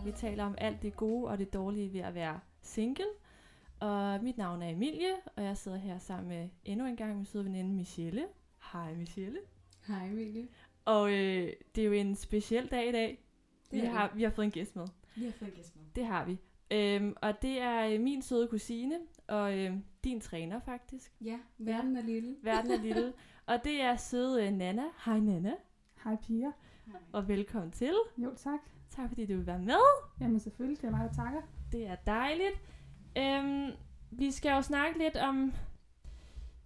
hvor vi taler om alt det gode og det dårlige ved at være single. Og mit navn er Emilie, og jeg sidder her sammen med endnu en gang min søde veninde Michelle. Hej Michelle. Hej Emilie. Og øh, det er jo en speciel dag i dag. Vi Det er har, vi har fået en gæst med. Vi har fået gæst med. Det har vi. Øhm, og det er øh, min søde kusine, og øh, din træner faktisk. Ja, verden er lille. Verden er lille. og det er søde øh, Nana. Hej Nana, Hej piger. og velkommen til. Jo, tak. Tak fordi du vil være med. Jamen selvfølgelig, det er mig, der takker. Det er dejligt. Øhm, vi skal jo snakke lidt om...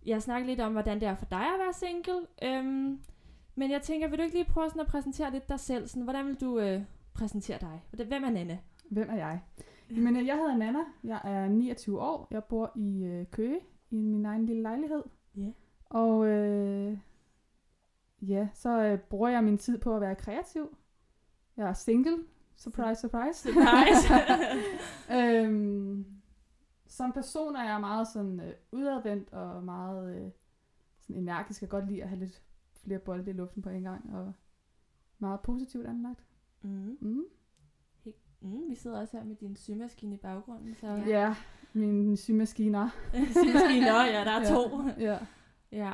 Jeg snakke lidt om, hvordan det er for dig at være single. Øhm, men jeg tænker, vil du ikke lige prøve sådan at præsentere lidt dig selv? Sådan, hvordan vil du øh, præsentere dig? Hvem er Nana? Hvem er jeg? Men øh, jeg hedder Nana. Jeg er 29 år. Jeg bor i øh, Køge, i min egen lille lejlighed. Ja. Og øh, ja, så øh, bruger jeg min tid på at være kreativ. Jeg er single. Surprise, surprise. Surprise. øhm, som person er jeg meget sådan øh, udadvendt og meget øh, sådan energisk. Jeg kan godt lide at have lidt flere bolde i luften på en gang. Og meget positivt anlagt. mm. Mm. Mm, vi sidder også her med din symaskine i baggrunden. Så... Ja, ja mine symaskiner. symaskine, Nå, ja, der er Ja. to. Ja. Ja.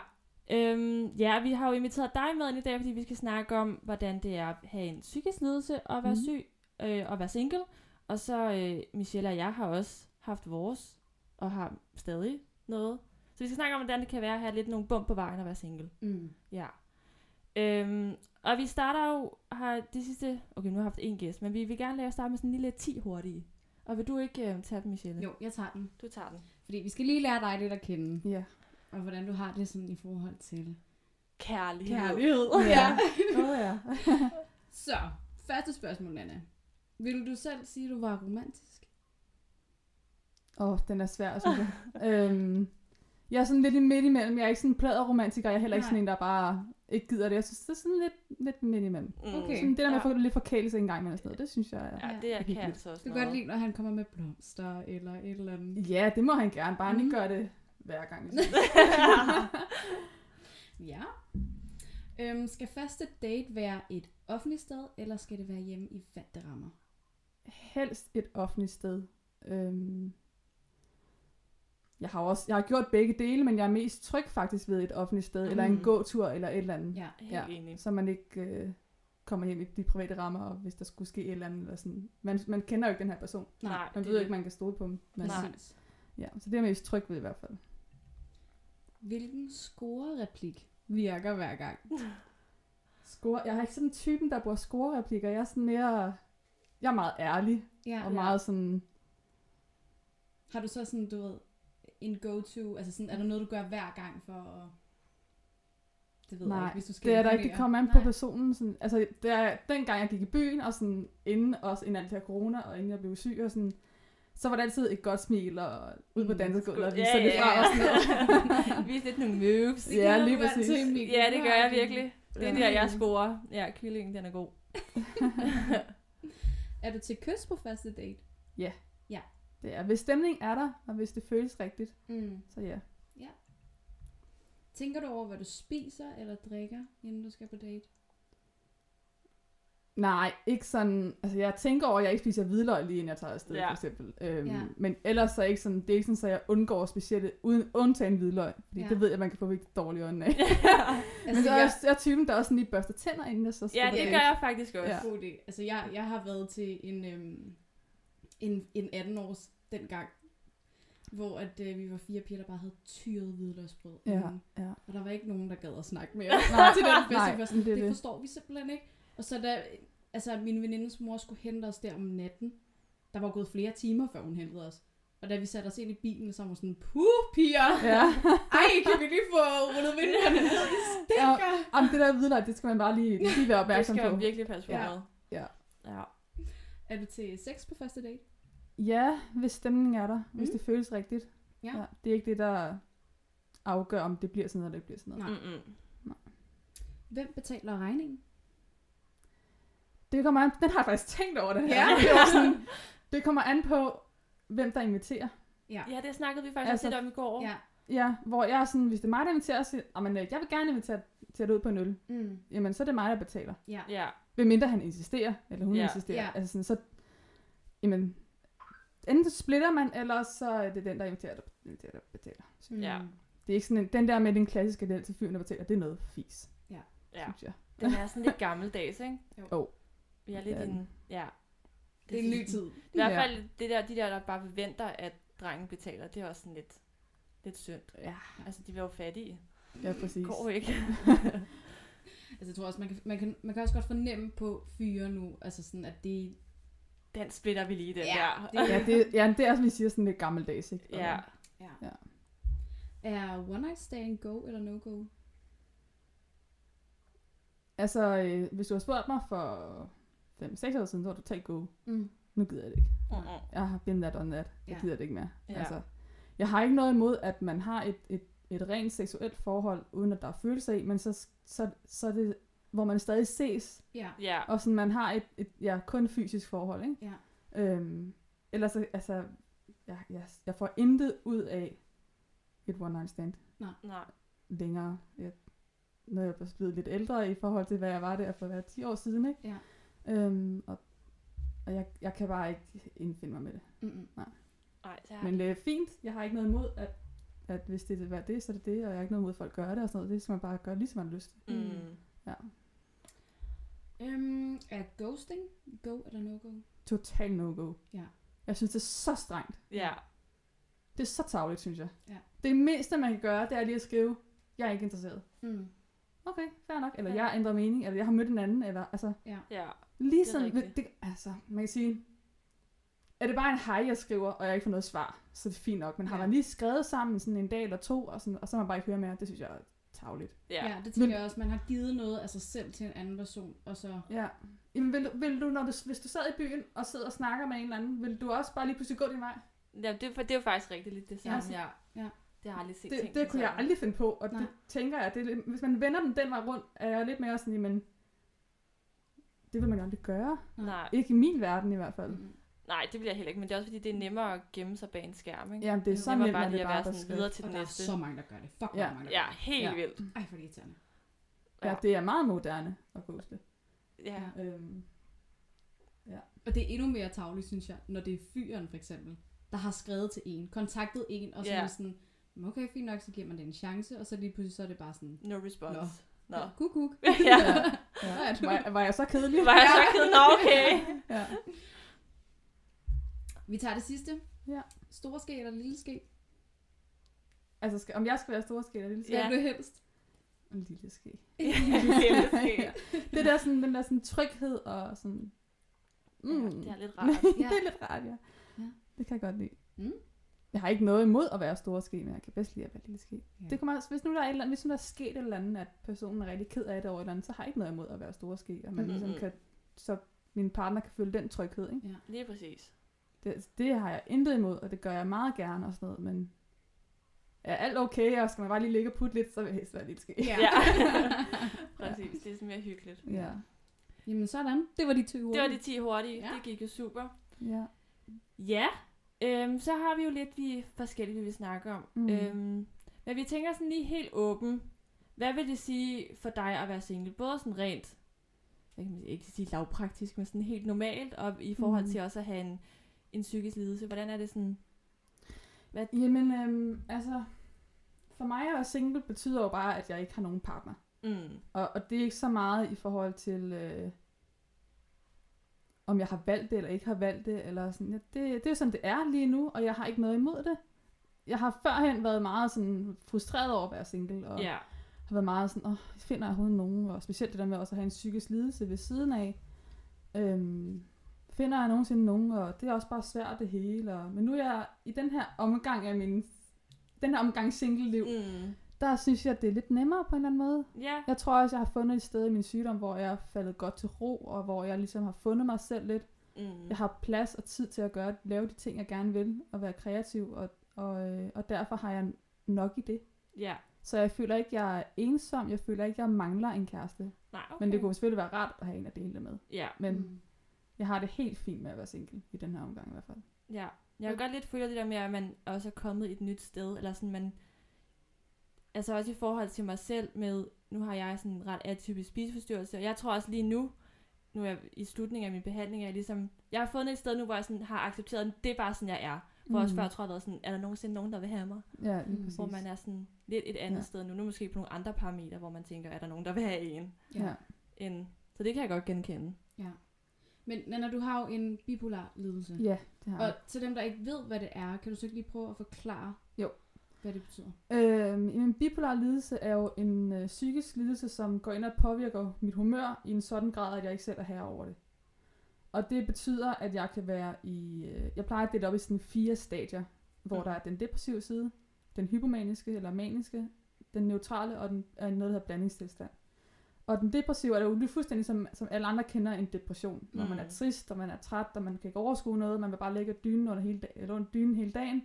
Øhm, ja, vi har jo inviteret dig med ind i dag, fordi vi skal snakke om, hvordan det er at have en psykisk lidelse og være Mhm. syg øh, og være single. Og så øh, Michelle og jeg har også haft vores, og har stadig noget. Så vi skal snakke om, hvordan det kan være at have lidt nogle bump på vejen at være single. Mm. Ja. Øhm, og vi starter jo, har de sidste, okay nu har jeg haft en gæst, men vi vil gerne lade os starte med sådan en lille 10 hurtige. Og vil du ikke øh, tage dem, Michelle? Jo, jeg tager den. Du tager den. Fordi vi skal lige lære dig lidt at kende. Ja. Og hvordan du har det sådan i forhold til Kærlighed. kærlighed. Ja. Åh oh, ja. Så, første spørgsmål, Nana. Vil du selv sige, at du var romantisk? Åh, oh, den er svær, synes jeg. øhm, jeg er sådan lidt midt imellem. Jeg er ikke sådan en pladeromantiker. Jeg er heller ikke Nej. sådan en, der bare ikke gider det. Jeg synes, det er sådan lidt, lidt midt imellem. Mm. Okay. Sådan det der med Ja. at få lidt forkælelse en gang med sådan noget, det synes jeg er... Ja, det er kan altså også Du kan godt lide, når han kommer med blomster eller et eller andet. Ja, det må han gerne. Bare han Mhm. ikke gør det hver gang. Ja. Øhm, skal første date være et offentligt sted, eller skal det være hjemme i vante rammer? Helst et offentligt sted. Øhm, jeg har også jeg har gjort begge dele, men jeg er mest tryg faktisk ved et offentligt sted, mm. eller en Mm. gåtur, eller et eller andet. Ja. Helt Ja. enig. Så man ikke øh, kommer hjem i de private rammer, og hvis der skulle ske et eller andet. Eller sådan. Man, man kender jo ikke den her person. Nej, Man ved er ikke, man kan stole på dem. Men, Nej. Ja, så det er jeg mest tryg ved i hvert fald. Hvilken score-replik virker hver gang? Score, jeg har ikke sådan en typen, der bruger score-replikker. Jeg er sådan mere... Jeg er meget ærlig, Ja. og meget sådan... Har du så sådan, du ved, en go-to, altså sådan, er der noget, du gør hver gang for at... Det ved jeg Nej, ikke, hvis du skal Det er der ikke, det kommer an på Nej. personen. Sådan, altså, det er, dengang jeg gik i byen, og sådan, inden også inden alt det her corona, og inden jeg blev syg, og sådan, så var det altid et godt smil, og ud på Mm. dansegulvet, og Ja, vise ja, frem, ja. og sådan noget. Vis lidt nogle moves. Det Ja, lige præcis. til. Ja, det gør jeg Ja. virkelig. Det er Ja. der, jeg scorer. Ja, kyllingen, den er god. Er du til kys på første date? Det er, hvis stemning er der, og hvis det føles rigtigt, Mm. så ja. Tænker du over, hvad du spiser eller drikker, inden du skal på date? Nej, ikke sådan, altså jeg tænker over, at jeg ikke spiser hvidløg lige inden jeg tager afsted, Ja. ja. for eksempel. Øhm, Ja. ja. Men ellers så er ikke sådan, det er ikke sådan, så jeg undgår specielle, uden undtagen hvidløg, fordi Ja. ja. det ved jeg, man kan få virkelig dårlige øjne af. Men Altså, så er jeg, jeg, er typen, der også lige børster tænder, inden jeg så skal ja, det gør jeg faktisk også. Ja. god idé. Altså, jeg, jeg har været til en, øhm, en, en 18-års dengang, hvor at, øh, vi var fire piger, der bare havde tyret hvidløgsbrød. Ja, ja. Og der var ikke nogen, der gad at snakke mere Nej, til den fest. nej, det, det er det det. forstår vi simpelthen ikke. Og så da altså, min venindes mor skulle hente os der om natten, der var gået flere timer, før hun hentede os. Og da vi satte os ind i bilen, så var hun sådan, puh, piger, Ja. ej, kan vi lige få rullet vinduerne ned? Det stinker. Jamen, det der hvidløg, det skal man bare lige, lige være Det opmærksom skal på. man virkelig passe på Ja. med. Ja. Ja. Er du til sex på første date? Ja, hvis stemningen er der. Mm. Hvis Mm. det føles rigtigt. Ja. ja. Det er ikke det, der afgør, om det bliver sådan noget, eller det bliver sådan noget. Nej. Mm-mm. Hvem betaler regningen? Det kommer an, den har jeg faktisk tænkt over det her. Ja. Det, var sådan, det kommer an på, hvem der inviterer. Ja. Ja, det snakkede vi faktisk Altså, også lidt om i går. Ja. Ja, hvor jeg er sådan, hvis det er mig, der inviterer, så siger, "Jamen, øh, jeg vil gerne invitere til at ud på en øl. Mm. Jamen, så er det mig, der betaler. Ja. Ja. Hvem mindre han insisterer, eller hun Ja. ja. insisterer. Ja. Altså sådan, så, jamen, enten så splitter man, eller så er det den, der inviterer, der, inviterer, der betaler. Mm. Ja. Det er ikke sådan en, den der med den klassiske del til fyren, der betaler, det er noget fis, Ja. synes jeg. Den er sådan lidt gammeldags, ikke? Jo. Vi er lidt Det er i den. en... Ja. Det er en ny tid. I hvert Ja. fald det der, de der, der bare forventer, at drengen betaler, det er også sådan lidt, lidt synd. Ja, Altså, de var jo fattige. ja præcis. Går ikke. Altså, jeg tror også, man kan, man, kan, man kan også godt fornemme på fyre nu, altså sådan, at det... Den splitter vi lige, den Ja, der. det- Ja, det, ja, det er, som vi siger, sådan lidt gammeldags, ikke? Ja. Ja. Ja. Er one night stand go eller no go? Altså, øh, hvis du har spurgt mig for 5-6 år siden, så var du totalt go. Mm. Nu gider jeg det ikke. Mm-mm. Jeg har been that on that. Jeg Ja. gider det ikke mere. Ja. Altså, jeg har ikke noget imod, at man har et, et, et rent seksuelt forhold, uden at der er følelser i, men så, så, så er det, hvor man stadig ses, Ja. Ja. og sådan, man har et, et ja, kun fysisk forhold, ikke? Ja. Øhm, ellers, så- altså, jeg, jeg, jeg får intet ud af et one night stand Nej. længere. Jeg, når jeg er blevet lidt ældre i forhold til, hvad jeg var der for hvad, 10 år siden, ikke? Ja. Øhm, og og jeg, jeg kan bare ikke indfinde mig med det. Mm-mm. Nej, det har Men det er fint. Jeg har ikke noget imod, at, at hvis det er det, så er det det, og jeg har ikke noget imod, at folk gør det og sådan noget. Det skal man bare gøre, ligesom man har lyst til. Mm. Ja. Øhm, er ghosting go eller no go? Total no-go. Ja. Jeg synes, det er så strengt. Ja. Det er så tavligt, synes jeg. Ja. Det mindste, man kan gøre, det er lige at skrive, jeg er ikke interesseret. Mm. Okay, fair nok. Eller Ja. jeg har ændret mening, eller jeg har mødt en anden, eller altså, Ja. ligesom, Det er rigtigt. det, altså, man kan sige, er det bare en hej, jeg skriver, og jeg ikke får noget svar, så er det fint nok. Men har Ja. man lige skrevet sammen sådan en dag eller to, og, sådan, og så har man bare ikke hørt mere, det synes jeg er tavligt. Ja. Ja. ja, det tænker jeg også. Man har givet noget af sig selv til en anden person, og så... Ja. Jamen, vil, du- vil du, når du, hvis du sad i byen og sidder og snakker med en eller anden, vil du også bare lige pludselig gå din vej? ja det, er, for det er jo faktisk rigtigt lidt det samme, Altså, ja. ja. Det har jeg aldrig set Det, tænkt det kunne jeg sådan. aldrig finde på, og Nej. det tænker jeg, det er, lidt- hvis man vender den den vej rundt, er jeg lidt mere sådan, men det vil man aldrig gøre. Nej. Ikke i min verden i hvert fald. Mm. Nej, det vil jeg heller ikke, men det er også fordi, det er nemmere at gemme sig bag en skærm, ikke? Jamen, det er så er nemt, bare at lige det at bare være er sådan videre til Og den der er næste. så mange, der gør det. Fuck, Ja. ja. mange, der Ja, gør helt Ja. vildt. Ej, er det irriterende. Ja, det er meget moderne at ghoste. Ja. Øhm, Og det er endnu mere tavligt, synes jeg, når det er fyren for eksempel, der har skrevet til en, kontaktet en, og så Ja. er sådan, "Mm, okay, fint nok, så giver man det en chance, og så lige pludselig så er det bare sådan, No response. Nå. ja, kuk, kuk. ja. ja. Var, jeg- var jeg så kedelig? Var jeg så ked? Nå, okay. Ja. Vi tager det sidste. Ja. Store ske eller lille ske? Altså, skal, om jeg skal være stor ske eller lille ske? Ja. du helst? En lille ske. Lille ske. det der sådan, den der sådan tryghed og sådan... Mm. Ja, det er lidt rart. det er lidt rart, ja. Ja. Det kan jeg godt lide. Mm. Jeg har ikke noget imod at være store ske, men jeg kan bedst lide at være lille ske. Ja. Det kommer, også- hvis nu der er, et eller andet, hvis nu der er sket et eller andet, at personen er rigtig ked af det over et eller andet, så har jeg ikke noget imod at være store ske. Og man Mhm. ligesom kan, så min partner kan føle den tryghed. Ikke? Ja. Lige præcis. Det, det har jeg intet imod, og det gør jeg meget gerne og sådan noget, men er alt okay, og skal man bare lige ligge og putte lidt, så vil jeg helst være lille ske. Ja. Ja. præcis, det er sådan mere hyggeligt. ja. Jamen sådan, det var de 20 Det var de 10 hurtige. Ja. Det gik jo super. ja. Ja, øhm, så har vi jo lidt vi forskellige, vi vil snakke om. Mm. Øhm, men vi tænker sådan lige helt åben. Hvad vil det sige for dig at være single? Både sådan rent, jeg kan ikke sige lavpraktisk, men sådan helt normalt, og i forhold Mm. til også at have en, en psykisk lidelse. Hvordan er det sådan? Hvad? Jamen, øhm, altså, for mig at være single betyder jo bare, at jeg ikke har nogen partner. Mm. Og, og det er ikke så meget i forhold til, øh, om jeg har valgt det eller ikke har valgt det. Eller sådan. Ja, det, det er sådan, det er lige nu, og jeg har ikke noget imod det. Jeg har førhen været meget sådan frustreret over at være single, og Ja. har været meget sådan, åh, finder jeg overhovedet nogen? Og specielt det der med også at have en psykisk lidelse ved siden af. Øhm, finder jeg nogensinde nogen? Og det er også bare svært det hele. Og, men nu er jeg i den her omgang af min, den her omgang single-liv, Mm. Der synes jeg, at det er lidt nemmere på en eller anden måde. Ja. Jeg tror også, jeg har fundet et sted i min sygdom, hvor jeg er faldet godt til ro, og hvor jeg ligesom har fundet mig selv lidt. Mm. Jeg har plads og tid til at gøre, lave de ting, jeg gerne vil, og være kreativ, og, og, øh, og derfor har jeg nok i det. Ja. Så jeg føler ikke, jeg er ensom, jeg føler ikke, jeg mangler en kæreste. Nej, okay. Men det kunne selvfølgelig være rart at have en at dele det med. Ja. Men Mm. jeg har det helt fint med at være single, i den her omgang i hvert fald. Ja, jeg kan godt lidt føle det der med, at man også er kommet et nyt sted, eller sådan man, altså også i forhold til mig selv med, nu har jeg sådan en ret atypisk spiseforstyrrelse, og jeg tror også lige nu, nu er jeg i slutningen af min behandling, er jeg ligesom, jeg har fundet et sted nu, hvor jeg sådan har accepteret, at det er bare sådan, jeg er. Hvor mm. også før tror jeg, været sådan, er der nogensinde nogen, der vil have mig? Ja, lige Mm. Hvor man er sådan lidt et andet Ja. sted nu. Nu måske på nogle andre parametre, hvor man tænker, er der nogen, der vil have en? Ja. End, så det kan jeg godt genkende. ja. Men Nana, du har jo en bipolar lidelse. ja, det har Og jeg. til dem, der ikke ved, hvad det er, kan du så ikke lige prøve at forklare, Jo. Hvad det betyder? Øhm, en bipolar lidelse er jo en øh, psykisk lidelse, som går ind og påvirker mit humør i en sådan grad, at jeg ikke selv er herre over det. Og det betyder, at jeg kan være i... Øh, jeg plejer at dele op i sådan fire stadier, hvor Mm. der er den depressive side, den hypomaniske eller maniske, den neutrale og den er noget, der hedder blandingstilstand. Og den depressive er jo fuldstændig som, som alle andre kender en depression, hvor man er Mm. trist, og man er træt, og man kan ikke overskue noget, man vil bare ligge dynen under, hele dag, eller under dynen hele dagen.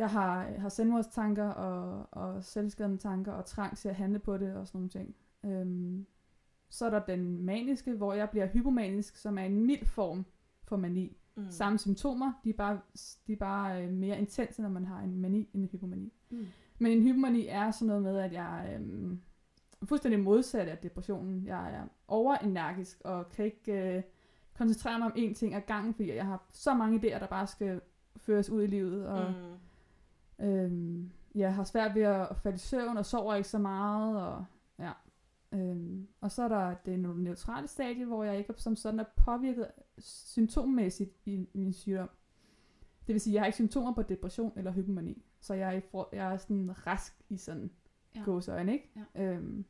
Jeg har, har selvmordstanker og, og selvskadende tanker og trang til at handle på det og sådan nogle ting. Øhm, så er der den maniske, hvor jeg bliver hypomanisk, som er en mild form for mani. Mm. Mm. Samme symptomer, de er bare, de er bare øh, mere intense, når man har en mani end en hypomani. Mm. Men en hypomani er sådan noget med, at jeg øhm, er fuldstændig modsat af depressionen. Jeg er overenergisk og kan ikke øh, koncentrere mig om én ting ad gangen, fordi jeg har så mange idéer, der bare skal føres ud i livet. Og Mm. Øhm, jeg har svært ved at falde i søvn og sover ikke så meget. Og, ja. øhm, og så er der det neutrale stadie, hvor jeg ikke som sådan er påvirket symptommæssigt i min sygdom. Det vil sige, at jeg har ikke symptomer på depression eller hypomani. Så jeg er, for, jeg er sådan rask i sådan Ja. ja. gåseøjne, ikke? Ja. Øhm,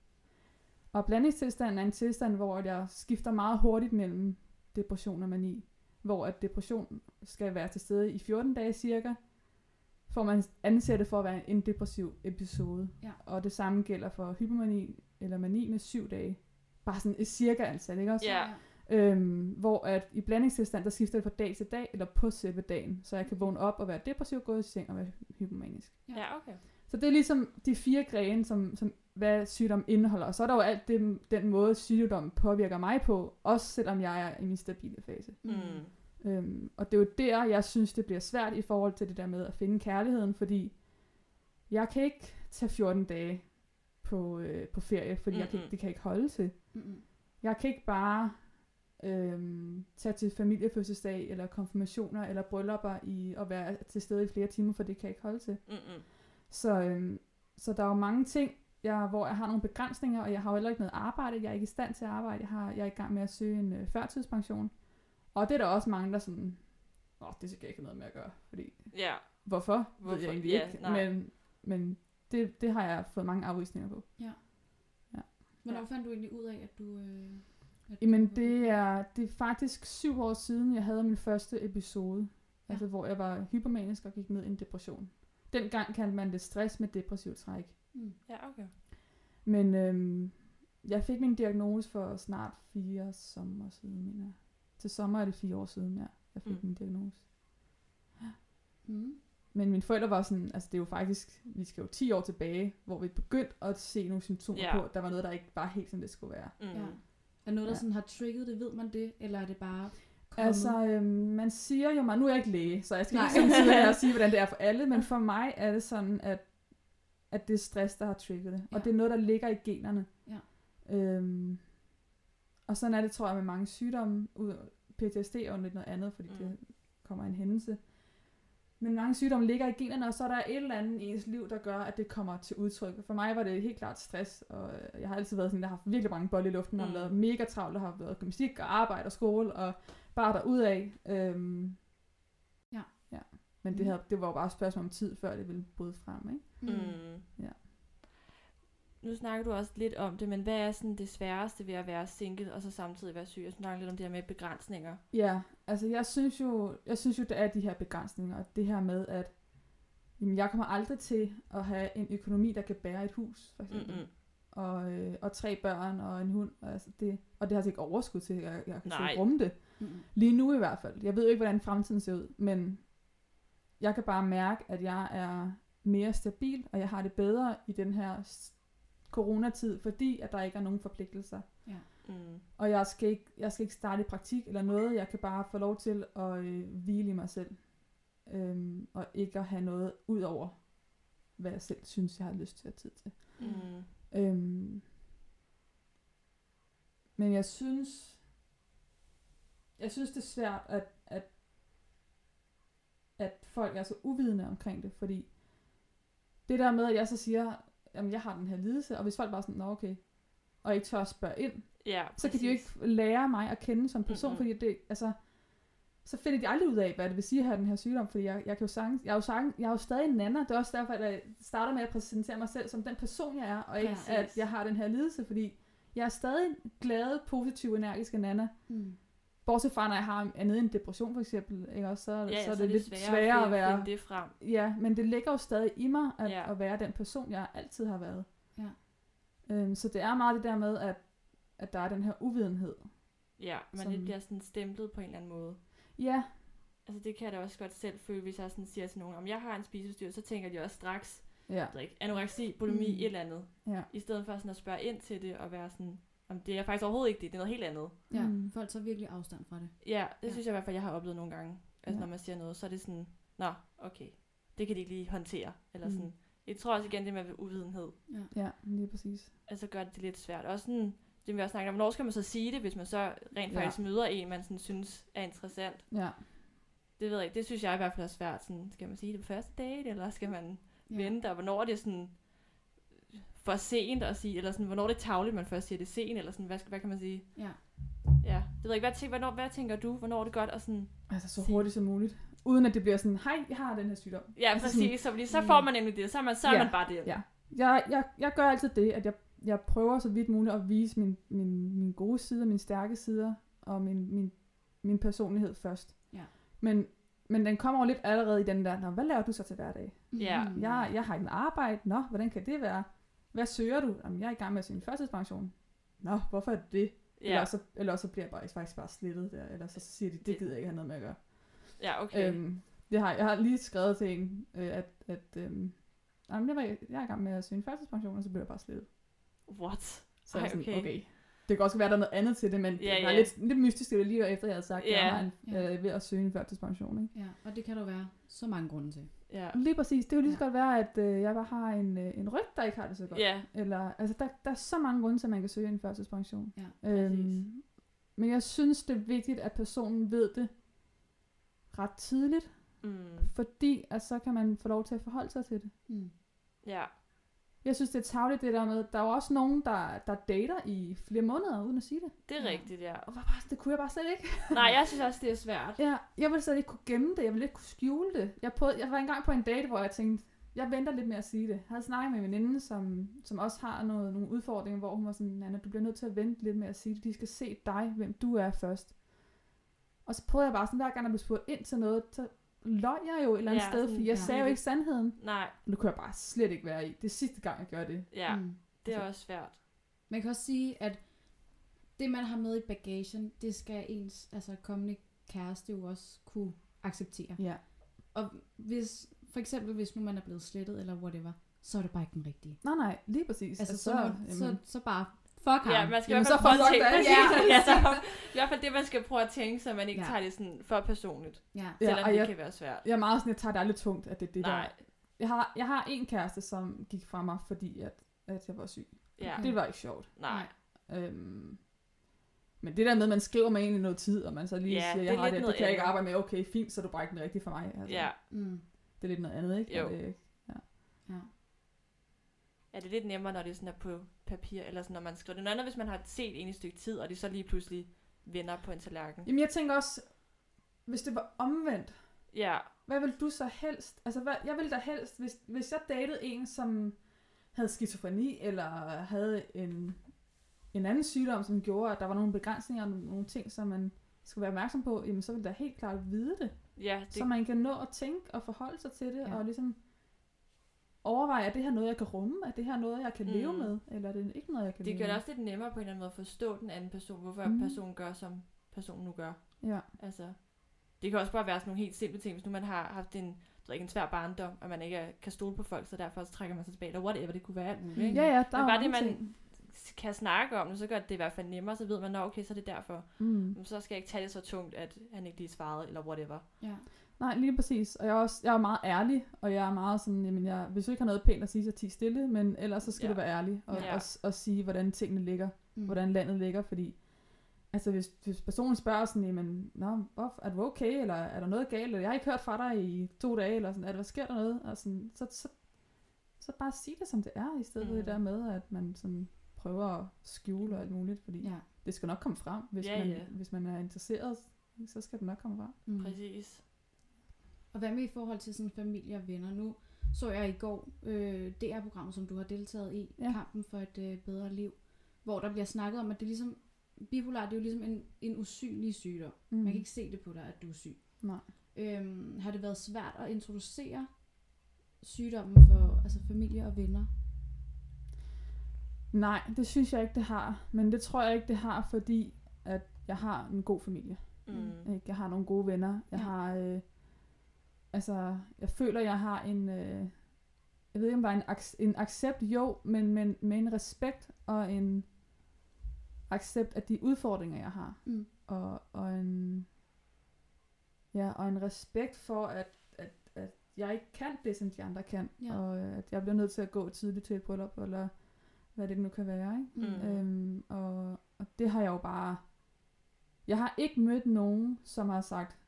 og blandingstilstanden er en tilstand, hvor jeg skifter meget hurtigt mellem depression og mani. Hvor at depression skal være til stede i 14 dage cirka, for man anser det for at være en depressiv episode. Ja. Og det samme gælder for hypomani eller mani med 7 dage. Bare sådan et cirka antal, ikke også? Ja. Øhm, hvor at i blandingstilstand, der skifter det fra dag til dag, eller på selve dagen. Så jeg kan vågne op og være depressiv, gå i seng og være hypomanisk. Ja, okay. Så det er ligesom de fire grene, som, som hvad sygdom indeholder. Og så er der jo alt det, den måde, sygdom påvirker mig på, også selvom jeg er i min stabile fase. Mm. Øhm, og det er jo der, jeg synes, det bliver svært i forhold til det der med at finde kærligheden, fordi jeg kan ikke tage 14 dage på, øh, på ferie, fordi jeg kan, ikke- det kan jeg ikke holde til. Mm-mm. Jeg kan ikke bare øhm, tage til familiefødselsdag, eller konfirmationer, eller bryllupper i, og være til stede i flere timer, for det kan jeg ikke holde til. Mm-mm. Så, øhm, så der er jo mange ting, jeg, hvor jeg har nogle begrænsninger, og jeg har jo heller ikke noget arbejde. Jeg er ikke i stand til at arbejde. Jeg, har, jeg er i gang med at søge en øh, førtidspension. Og det er der også mange, der sådan, åh, det skal jeg ikke have noget med at gøre. Fordi, Ja. hvorfor? Hvorfor? Ved Hvorfor? jeg egentlig Ja, ikke. nej. Men, men det, det har jeg fået mange afvisninger på. Hvornår fandt du egentlig ud af, at du... Øh, at Jamen, du, det er, det er faktisk syv år siden, jeg havde min første episode. Ja. Altså, hvor jeg var hypomanisk og gik ned i en depression. Dengang kaldte man det stress med depressivt træk. Mm. Ja, okay. Men øhm, jeg fik min diagnose for snart fire sommer siden, mener jeg. Til sommer er det fire år siden, ja. Jeg fik Mm. min diagnose. Mm. Men mine forældre var sådan, altså det er jo faktisk, vi skal jo 10 år tilbage, hvor vi begyndte at se nogle symptomer Ja. på, at der var noget, der ikke var helt, som det skulle være. Mm. Ja. Er noget, der Ja. sådan har trigget det, ved man det? Eller er det bare kommet? Altså, øhm, man siger jo mig, nu er jeg ikke læge, så jeg skal Nej. ikke sådan her og sige, hvordan det er for alle, men for mig er det sådan, at, at det er stress, der har trigget det. Og Ja. det er noget, der ligger i generne. Ja. Øhm, og sådan er det, tror jeg, med mange sygdomme. Ud- PTSD er jo lidt noget andet, fordi Mm. det kommer af en hændelse. Men mange sygdomme ligger i generne, og så er der et eller andet i ens liv, der gør, at det kommer til udtryk. For mig var det helt klart stress, og jeg har altid været sådan, der har haft virkelig mange bolde i luften, mm. har været mega travlt, og har været gymnastik og arbejde og skole, og bare derudad. Øhm, Ja. ja. Men det, Mm. havde, det var jo bare et spørgsmål om tid, før det ville bryde frem, ikke? Mm. Ja. Nu snakker du også lidt om det, men hvad er sådan det sværeste ved at være single, og så samtidig være syg? Jeg snakker lidt om det her med begrænsninger. Ja, altså jeg synes jo, jeg synes jo, der er de her begrænsninger, og det her med, at jamen, jeg kommer aldrig til at have en økonomi, der kan bære et hus, for eksempel. Mm-mm. Og, øh, og tre børn og en hund, og, altså det, og det har altså ikke overskud til, at jeg, jeg kan selv rumme det. Mm. Lige nu i hvert fald. Jeg ved jo ikke, hvordan fremtiden ser ud, men jeg kan bare mærke, at jeg er mere stabil, og jeg har det bedre i den her coronatid, fordi at der ikke er nogen forpligtelser. Mm. Og jeg skal, ikke, jeg skal ikke starte i praktik eller noget. Jeg kan bare få lov til at øh, hvile i mig selv. Øhm, og ikke at have noget ud over, hvad jeg selv synes, jeg har lyst til at have tid til. Mm. Øhm, men jeg synes, jeg synes, det er svært, at, at, at folk er så uvidende omkring det, fordi det der med, at jeg så siger, jamen jeg har den her lidelse, og hvis folk bare sådan, nå okay, og ikke tør at spørge ind, Ja, så kan de jo ikke lære mig at kende som person, Mhm. fordi det, altså, så finder de aldrig ud af, hvad det vil sige at have den her sygdom, fordi jeg, jeg kan jo sagtens, jeg er jo, sagtens, jeg er jo stadig en nana, det er også derfor, at jeg starter med at præsentere mig selv som den person, jeg er, og ikke Præcis. at jeg har den her lidelse, fordi jeg er stadig en glad, positiv, energisk nana, Mm. Bortset fra, når jeg har andet end depression for eksempel, ikke? Også, så, ja, ja, så er det lidt sværere, sværere at være, det frem. ja, men det ligger jo stadig i mig, at, Ja. at være den person, jeg altid har været. Ja. Øhm, så det er meget det der med, at, at der er den her uvidenhed. Ja, man Som- lidt bliver sådan stemplet på en eller anden måde. Ja, Altså det kan jeg da også godt selv føle, hvis jeg sådan siger til nogen, om jeg har en spiseforstyrrelse, så tænker de også straks, ja, ikke, anoreksi, bulimi, Mm. et eller andet. ja. I stedet for sådan at spørge ind til det og være sådan, om det er faktisk overhovedet ikke det, det er noget helt andet. Ja, Mm. folk tager virkelig afstand fra det. Ja, det Ja. synes jeg i hvert fald, jeg har oplevet nogle gange. Altså Ja. når man siger noget, så er det sådan, nå, okay, det kan de ikke lige håndtere. Eller Mm. sådan. Jeg tror også igen, det med uvidenhed, Ja. Ja, lige præcis. altså gør det lidt svært. Også sådan, det vi også snakker om, hvornår skal man så sige det, hvis man så rent Ja. faktisk møder en, man sådan synes er interessant. Ja. Det ved jeg ikke, det synes jeg i hvert fald er svært. Sådan, skal man sige det på første date, eller skal man Ja. vente, og hvornår er det sådan for sent at sige, eller sådan, hvornår er det tavligt, man først siger det er sent, eller sådan, hvad, skal- hvad kan man sige? Ja. Ja, det ved jeg ikke, hvad, tænker, hvornår, hvad tænker du, hvornår er det godt at sådan, Altså så Sige. hurtigt som muligt. Uden at det bliver sådan, hej, jeg har den her sygdom. ja, Altså præcis, så, fordi så får man nemlig det, så er man, så er Ja, man bare det. ja. Jeg, jeg, jeg gør altid det, at jeg, jeg prøver så vidt muligt at vise min, min, min gode sider, mine stærke sider, og min, min, min personlighed først. Ja. Men, men den kommer jo lidt allerede i den der, Nå, hvad laver du så til hverdag? Ja. Mhm. Jeg, jeg har ikke en arbejde. Nå, hvordan kan det være? Hvad søger du? Jamen, jeg er i gang med at søge en førtidspension. Nå, hvorfor er det det? Ja. Eller, så, eller så bliver jeg bare, faktisk bare slettet der. Eller så siger de, det Det- gider jeg ikke have noget med at gøre. ja okay. Øhm, jeg, har, jeg har lige skrevet til en, øh, at, at øhm, jamen, jeg, var, jeg er i gang med at søge en førtidspension, og så bliver jeg bare slettet. What? Så er jeg Ej, sådan, okay. okay. Det kan også være, der er noget andet til det, men Ja, det var ja. lidt, lidt mystisk, det var lige efter, jeg havde sagt, at Ja. jeg har en, Ja. øh, ved at søge en førtidspension. Ikke? Ja, og det kan der være så mange grunde til. Ja. Lige præcis. Det kan jo lige så Ja. godt være, at øh, jeg bare har en, øh, en ryg, der ikke har det så godt. Ja, Eller, altså, der, der er så mange grunde til, at man kan søge en førtidspension. Ja, øhm, men jeg synes, det er vigtigt, at personen ved det ret tidligt, mm. fordi at så kan man få lov til at forholde sig til det. Mm. ja. Jeg synes, det er tavligt det der med, der er jo også nogen, der, der dater i flere måneder, uden at sige det. Det er Ja. rigtigt, ja. Og var bare, det kunne jeg bare slet ikke. Nej, jeg synes også, det er svært. Ja, jeg ville slet ikke kunne gemme det, jeg ville ikke kunne skjule det. Jeg, prøvede, jeg var engang på en date, hvor jeg tænkte, jeg venter lidt med at sige det. Jeg havde snakket med en veninde, som, som også har noget, nogle udfordringer, hvor hun var sådan, Nana, du bliver nødt til at vente lidt med at sige det. De skal se dig, hvem du er først. Og så prøvede jeg bare sådan, hver gang jeg blev spurgt ind til noget, så løg jeg jo et eller andet Ja, sted, fordi jeg ja. sagde jo ikke sandheden. Nej, det kunne jeg bare slet ikke være i. Det er sidste gang, jeg gør det. ja, Mm. det er Altså- også svært. Man kan også sige, at det, man har med i bagagen, det skal ens altså, kommende kæreste jo også kunne acceptere. Ja. Og hvis, for eksempel, hvis nu man er blevet slettet eller whatever, så er det bare ikke den rigtige. Nej, nej, lige præcis. Altså, så, så, så, så bare fuck ham. Ja, man skal Jamen, i hvert så prøve at tænke, det. præcis. Ja. ja, så, i hvert fald det, man skal prøve at tænke, så man ikke Ja. tager det sådan for personligt. Ja. Ja, Selvom og det jeg- kan være svært. Jeg er meget sådan, jeg tager det aldrig tungt, at det er det Nej, der. Jeg har, jeg har en kæreste, som gik fra mig, fordi at, at jeg var syg. ja. Det var ikke sjovt. nej. Øhm, men det der med, at man skriver med en i noget tid, og man så lige Ja, siger, det jeg er har det, det kan jeg ikke arbejde med. Okay, fint, så er du bare ikke den rigtige for mig. Altså, Ja, Mm. Det er lidt noget andet, ikke? Jo. Og Det, ja. Ja, det er lidt nemmere, når det sådan er på papir, eller sådan, når man skriver det. Noget andet, hvis man har set en i stykke tid, og det så lige pludselig vender på en tallerken. jamen, jeg tænker også, hvis det var omvendt, Ja, hvad vil du så helst? Altså, hvad, jeg ville da helst, hvis, hvis jeg datede en, som havde skizofreni, eller havde en, en anden sygdom, som gjorde, at der var nogle begrænsninger og nogle, ting, som man skulle være opmærksom på, jamen så ville jeg da helt klart vide det. ja, Det... Så man kan nå at tænke og forholde sig til det, ja. og ligesom overveje, er det her noget, jeg kan rumme? Er det her noget, jeg kan Mm. leve med? Eller er det ikke noget, jeg kan det leve gør det med? også lidt nemmere på en eller anden måde at forstå den anden person, hvorfor Mhm. personen gør, som personen nu gør. Ja. Altså, det kan også bare være sådan nogle helt simple ting, hvis nu man har haft en, det ved ikke, en svær barndom, og man ikke kan stole på folk, så derfor så trækker man sig tilbage, eller whatever, det kunne være alt muligt. Ikke? ja, ja, der Men er bare det, man ting. kan snakke om det, så gør det i hvert fald nemmere, så ved man, at okay, så er det derfor. Mm. Men så skal jeg ikke tage det så tungt, at han ikke lige svarede, eller whatever. ja. Nej, lige præcis. Og jeg er, også, jeg er meget ærlig, og jeg er meget sådan, jamen jeg, hvis du ikke har noget pænt at sige, så ti stille, men ellers så skal Ja. du være ærlig og, Ja. og, og sige, hvordan tingene ligger, Mm. hvordan landet ligger, fordi altså hvis, hvis personen spørger sådan, jamen, Nå, hvor, er du okay, eller er der noget galt, eller jeg har ikke hørt fra dig i to dage, eller sådan, er der, sker der noget, og sådan, så, så, så bare sig det, som det er, i stedet for Mhm. det der med, at man sådan prøver at skjule og alt muligt, fordi Ja. det skal nok komme frem, hvis, Ja, man, ja. hvis man er interesseret, så skal det nok komme frem. Mm. Præcis. Og hvad med i forhold til sådan familie og venner? Nu så jeg i går øh, DR-programmet, som du har deltaget i, Ja. Kampen for et øh, bedre liv, hvor der bliver snakket om, at det er ligesom, bipolar det er jo ligesom en, en usynlig sygdom. Mm. Man kan ikke se det på dig, at du er syg. Nej. Øhm, har det været svært at introducere sygdommen for altså familie og venner? Nej, det synes jeg ikke, det har. Men det tror jeg ikke, det har, fordi at jeg har en god familie. Mm. Ikke? Jeg har nogle gode venner. Jeg Ja. har... Øh, altså, jeg føler, jeg har en... Øh, jeg ved ikke, om der er en, ac- en accept, jo, men, men med en respekt og en accept af de udfordringer, jeg har. Mm. Og, og en... Ja, og en respekt for, at, at, at jeg ikke kan det, som de andre kan. Ja. Og øh, at jeg bliver nødt til at gå tidligt til et bryllup, eller hvad det nu kan være. Ikke? Mm. Øhm, og, og det har jeg jo bare... Jeg har ikke mødt nogen, som har sagt,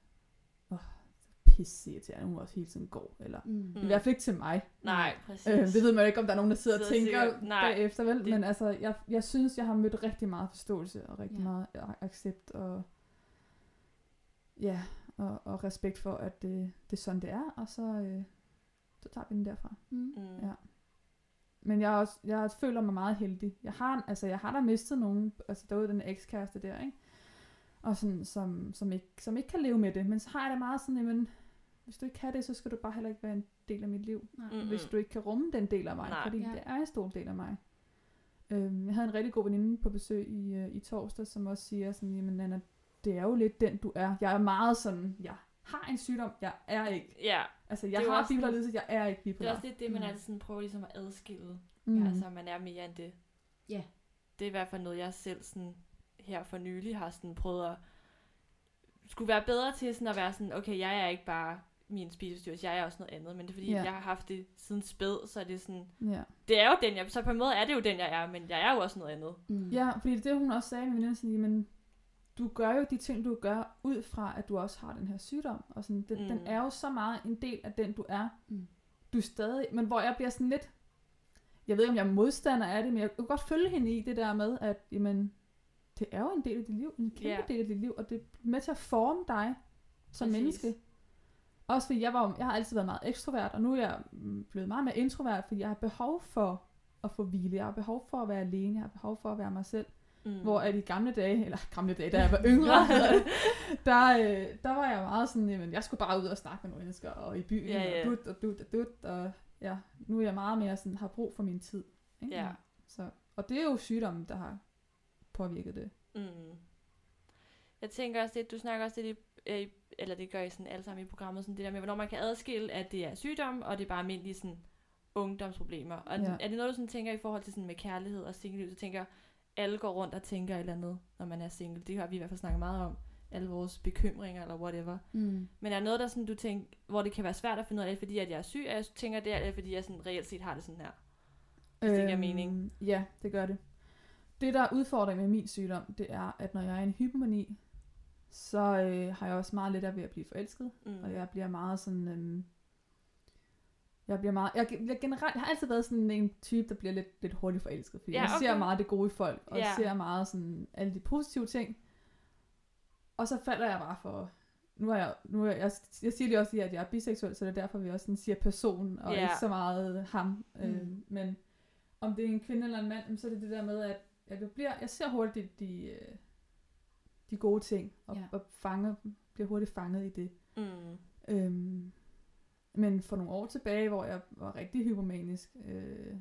pisse til, at hun også hele tiden går. Eller Mm. Mm. i hvert fald ikke til mig. Nej, præcis. Øh, det ved man jo ikke, om der er nogen, der sidder og tænker sikkert- nej, bagefter, vel? det- Men altså, jeg, jeg synes, jeg har mødt rigtig meget forståelse, og rigtig Ja. meget accept, og ja, og, og respekt for, at det, det er sådan, det er, og så, øh, så tager vi den derfra. Mm. Mm. Ja. Men jeg, er også, jeg føler mig meget heldig. Jeg har, altså, jeg har da mistet nogen, altså derude den ekskæreste der, ikke? Og sådan, som, som, ikke, som ikke kan leve med det. Men så har jeg det meget sådan, jamen, hvis du ikke kan det, så skal du bare heller ikke være en del af mit liv. Nej. Hvis du ikke kan rumme den del af mig, Nej. fordi Ja. det er en stor del af mig. Øhm, jeg havde en rigtig god veninde på besøg i, øh, i torsdag, som også siger sådan, jamen Nana, det er jo lidt den, du er. Jeg er meget sådan, jeg har en sygdom, jeg er ikke. Ja, Altså, jeg har bipolar lidelse, jeg er ikke det er bipolar. også lidt det, man Mm. altid sådan prøver ligesom at adskille. Mm. Altså, man er mere end det. Ja. Det er i hvert fald noget, jeg selv sådan her for nylig har sådan prøvet at skulle være bedre til sådan at være sådan, okay, jeg er ikke bare min spiseforstyrrelse, jeg er også noget andet, men det er fordi, Ja. jeg har haft det siden spæd, så er det sådan, Ja. det er jo den, jeg, så på en måde er det jo den, jeg er, men jeg er jo også noget andet. Mm. Ja, fordi det er det, hun også sagde, min sådan, men du gør jo de ting, du gør, ud fra, at du også har den her sygdom. Og sådan, den, mm. den er jo så meget en del af den, du er. Mm. Du er stadig, men hvor jeg bliver sådan lidt, jeg ved ikke, om jeg er modstander af det, men jeg kan godt følge hende i det der med, at jamen, det er jo en del af dit liv, en kæmpe Ja. del af dit liv, og det er med til at forme dig som Præcis. menneske. Også fordi jeg, var, jeg har altid været meget ekstrovert, og nu er jeg mm, blevet meget mere introvert, fordi jeg har behov for at få hvile. Jeg har behov for at være alene. Jeg har behov for at være mig selv. Mm. Hvor at i gamle dage, eller gamle dage, da jeg var yngre, der, øh, der var jeg meget sådan, jamen, jeg skulle bare ud og snakke med nogle mennesker, og i byen, Ja, ja. og dut, og dut, og dut, og ja, nu er jeg meget mere sådan, har brug for min tid. Ikke? Ja. Så, og det er jo sygdommen, der har påvirket det. Mm. Jeg tænker også lidt, du snakker også lidt i, øh, eller det gør I sådan alle sammen i programmet, sådan det der med, hvornår man kan adskille, at det er sygdom, og det er bare almindelige sådan ungdomsproblemer. Og Ja. er det noget, du sådan tænker i forhold til sådan med kærlighed og singelliv, så tænker jeg, alle går rundt og tænker et eller andet, når man er single. Det har vi i hvert fald snakket meget om. Alle vores bekymringer eller whatever. Mm. Men er der noget, der sådan, du tænker, hvor det kan være svært at finde ud af, fordi at jeg er syg, og jeg tænker det, eller fordi jeg sådan reelt set har det sådan her? Hvis det giver mening. Øhm, Ja, det gør det. Det, der er udfordringen med min sygdom, det er, at når jeg er i en hypomani, så øh, har jeg også meget lettere ved at blive forelsket. Mm. Og jeg bliver meget sådan... Øhm, jeg bliver meget... Jeg, jeg, generelt, har altid været sådan en type, der bliver lidt, lidt hurtigt forelsket. Fordi Ja, jeg ser okay. meget det gode i folk, og Ja. ser meget sådan alle de positive ting. Og så falder jeg bare for... Nu er jeg, nu er jeg, jeg, jeg siger lige også lige, at jeg er biseksuel, så det er derfor, vi også sådan siger person, og Ja. ikke så meget ham. Mm. Øhm, men om det er en kvinde eller en mand, så er det det der med, at, at jeg, bliver, jeg ser hurtigt de, de, øh, de gode ting, og, Ja. og fanger, bliver hurtigt fanget i det. Mm. Øhm, men for nogle år tilbage, hvor jeg var rigtig hypomanisk, øh,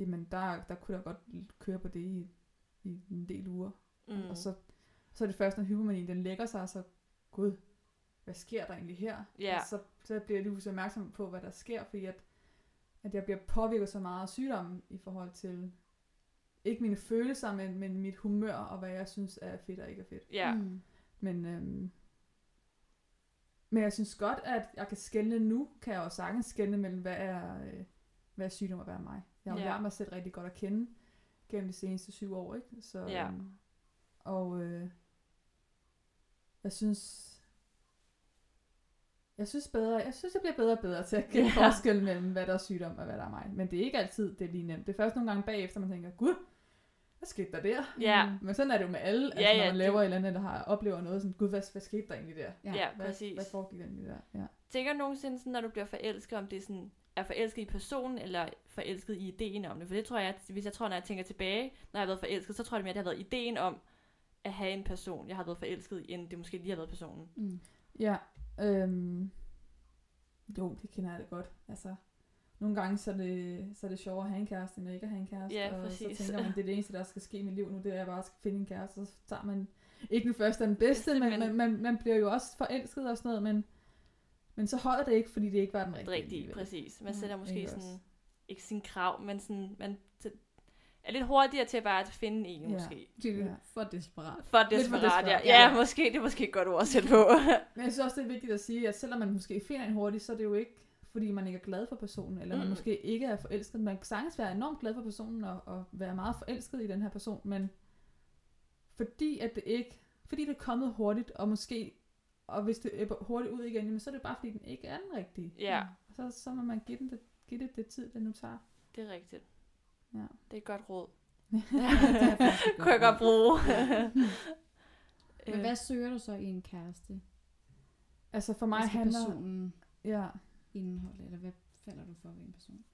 jamen der, der kunne jeg godt køre på det i, i en del uger. Mm. Og så, så er det først, når hypomanien den lægger sig, så gud, hvad sker der egentlig her? Og så, så bliver jeg lige opmærksom på, hvad der sker, fordi at, at jeg bliver påvirket så meget af sygdommen i forhold til, ikke mine følelser, men, men mit humør, og hvad jeg synes er fedt og ikke er fedt. Ja. Mm. Men, øhm, men jeg synes godt, at jeg kan skelne nu, kan jeg også sagtens skelne mellem, hvad er, øh, hvad er sygdom og hvad er mig. Jeg har jo Ja. lært mig selv rigtig godt at kende gennem de seneste syv år, ikke? Så, Ja. øhm, Og øh, jeg synes, jeg synes bedre, jeg synes, jeg bliver bedre og bedre til at kende Ja. forskel mellem, hvad der er sygdom og hvad der er mig. Men det er ikke altid, det er lige nemt. Det er først nogle gange bagefter, man tænker, gud, hvad skete der der? Ja. Men sådan er det jo med alle, altså, Ja, når ja, man det- laver et eller andet, der har, oplever noget, sådan, gud, hvad, hvad skete der egentlig der? Ja. Ja, Hvad, præcis. hvad foregik der egentlig der? Ja. Tænker du nogensinde, sådan, når du bliver forelsket, om det sådan, er forelsket i personen, eller forelsket i ideen om det? For det tror jeg, at hvis jeg tror, når jeg tænker tilbage, når jeg har været forelsket, så tror jeg mere, at det har været ideen om at have en person, jeg har været forelsket i, end det måske lige har været personen. Mm. Ja, øhm, jo, det kender jeg da godt. Altså, nogle gange så er det, så er det sjovere at have en kæreste, end ikke at have en kæreste. Ja, og præcis. så tænker man, det er det eneste, der skal ske i mit liv nu, det er, at jeg bare skal finde en kæreste. Så tager man ikke den første og den bedste, men, men man, man bliver jo også forelsket og sådan noget, men, men så holder det ikke, fordi det ikke var den rigtige. Rigtigt, alligevel. præcis. Man Ja, sætter måske ikke sådan, også? ikke sin krav, men sådan, man er lidt hurtigere til bare at finde en, Ja. måske. Det er Ja. for desperat. For Lidt for desperat, ja. desperat, ja. ja. måske, det er måske et godt ord at sætte på. Men jeg synes også, det er vigtigt at sige, at selvom man måske finder en hurtigt, så er det jo ikke, fordi man ikke er glad for personen, eller man Mm. måske ikke er forelsket. Man kan sagtens være enormt glad for personen, og, og være meget forelsket i den her person, men fordi at det ikke, fordi det er kommet hurtigt, og måske, og hvis det er hurtigt ud igen, jamen, så er det bare fordi, den ikke er den rigtige. ja, Så, så må man give, den det, give det det tid, det nu tager. det er rigtigt. Ja. Det er et godt råd. Det Kunne jeg godt bruge. Men Øh, hvad søger du så i en kæreste? Altså for mig skal handler, personen ja, indeholde, eller hvad falder du for ved en person?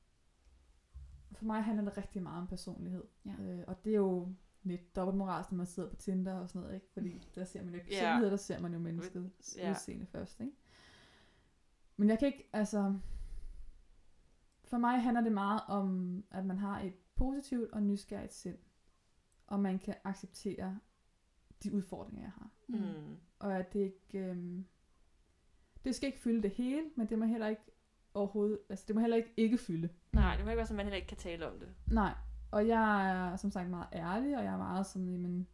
for mig handler det rigtig meget om personlighed. Ja. Øh, og det er jo lidt dobbeltmoralsk, når man sidder på Tinder og sådan noget, ikke? Fordi der ser man jo ikke personlighed, der ser man jo mennesket ja. udseende først, ikke? Men jeg kan ikke, altså... For mig handler det meget om, at man har et positivt og nysgerrigt sind. Og man kan acceptere de udfordringer, jeg har. mm. Og at det ikke... Øhm, det skal ikke fylde det hele, men det må heller ikke overhovedet... Altså, det må heller ikke ikke fylde. Nej, det må ikke være, så man heller ikke kan tale om det. Nej, og jeg er som sagt meget ærlig, og jeg er meget sådan, jamen,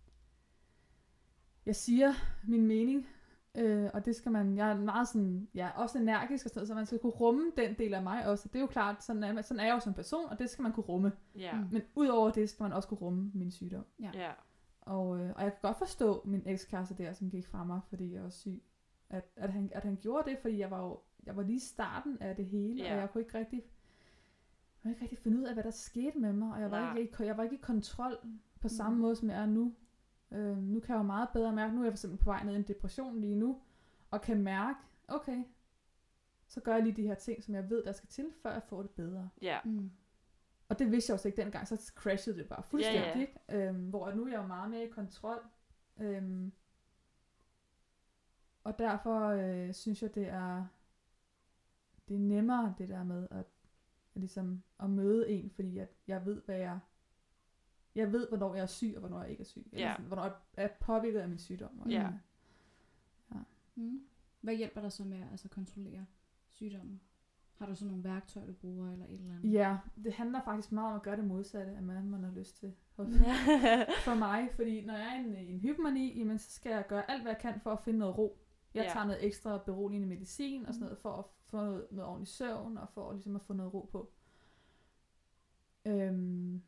jeg siger min mening, øh, og det skal man, jeg er meget sådan, jeg er også energisk og sådan noget, så man skal kunne rumme den del af mig også. Det er jo klart, sådan er, sådan er jeg jo som person, og det skal man kunne rumme. Ja, Mm. Men udover det skal man også kunne rumme min sygdom. ja, Og, øh, og jeg kan godt forstå min ekskæreste der, som gik fra mig, fordi jeg var syg. At, at, han, at han gjorde det, fordi jeg var jo jeg var lige i starten af det hele, Ja. og jeg kunne ikke rigtig, jeg kunne ikke rigtig finde ud af, hvad der skete med mig, og jeg var, Nej. ikke, jeg var ikke i kontrol på samme Mm. måde, som jeg er nu. Øh, nu kan jeg jo meget bedre mærke, nu er jeg for eksempel på vej ned i en depression lige nu, og kan mærke, okay, så gør jeg lige de her ting, som jeg ved, der skal til, før jeg får det bedre. ja. Mm. Og det vidste jeg også ikke dengang, så crashede det bare fuldstændig, Ja, ja. ikke? Øhm, hvor nu er jeg jo meget mere i kontrol. Øhm, og derfor øh, synes jeg, det er, det er nemmere det der med at, at, ligesom, at møde en, fordi at jeg ved, hvad jeg jeg ved, hvornår jeg er syg, og hvornår jeg ikke er syg. Eller Ja. sådan, hvornår jeg er påvirket af min sygdom. Og, Ja. Mm. Hvad hjælper dig så med at altså, kontrollere sygdommen? Har du så nogle værktøjer, du bruger, eller et eller andet? ja, det handler faktisk meget om at gøre det modsatte af, hvad man har lyst til. for mig, fordi når jeg er i en, i en hypomani, jamen, så skal jeg gøre alt, hvad jeg kan for at finde noget ro. Jeg Ja. tager noget ekstra beroligende medicin og sådan Mm. noget, for at få noget, noget ordentlig søvn, og for ligesom at få noget ro på. Øhm,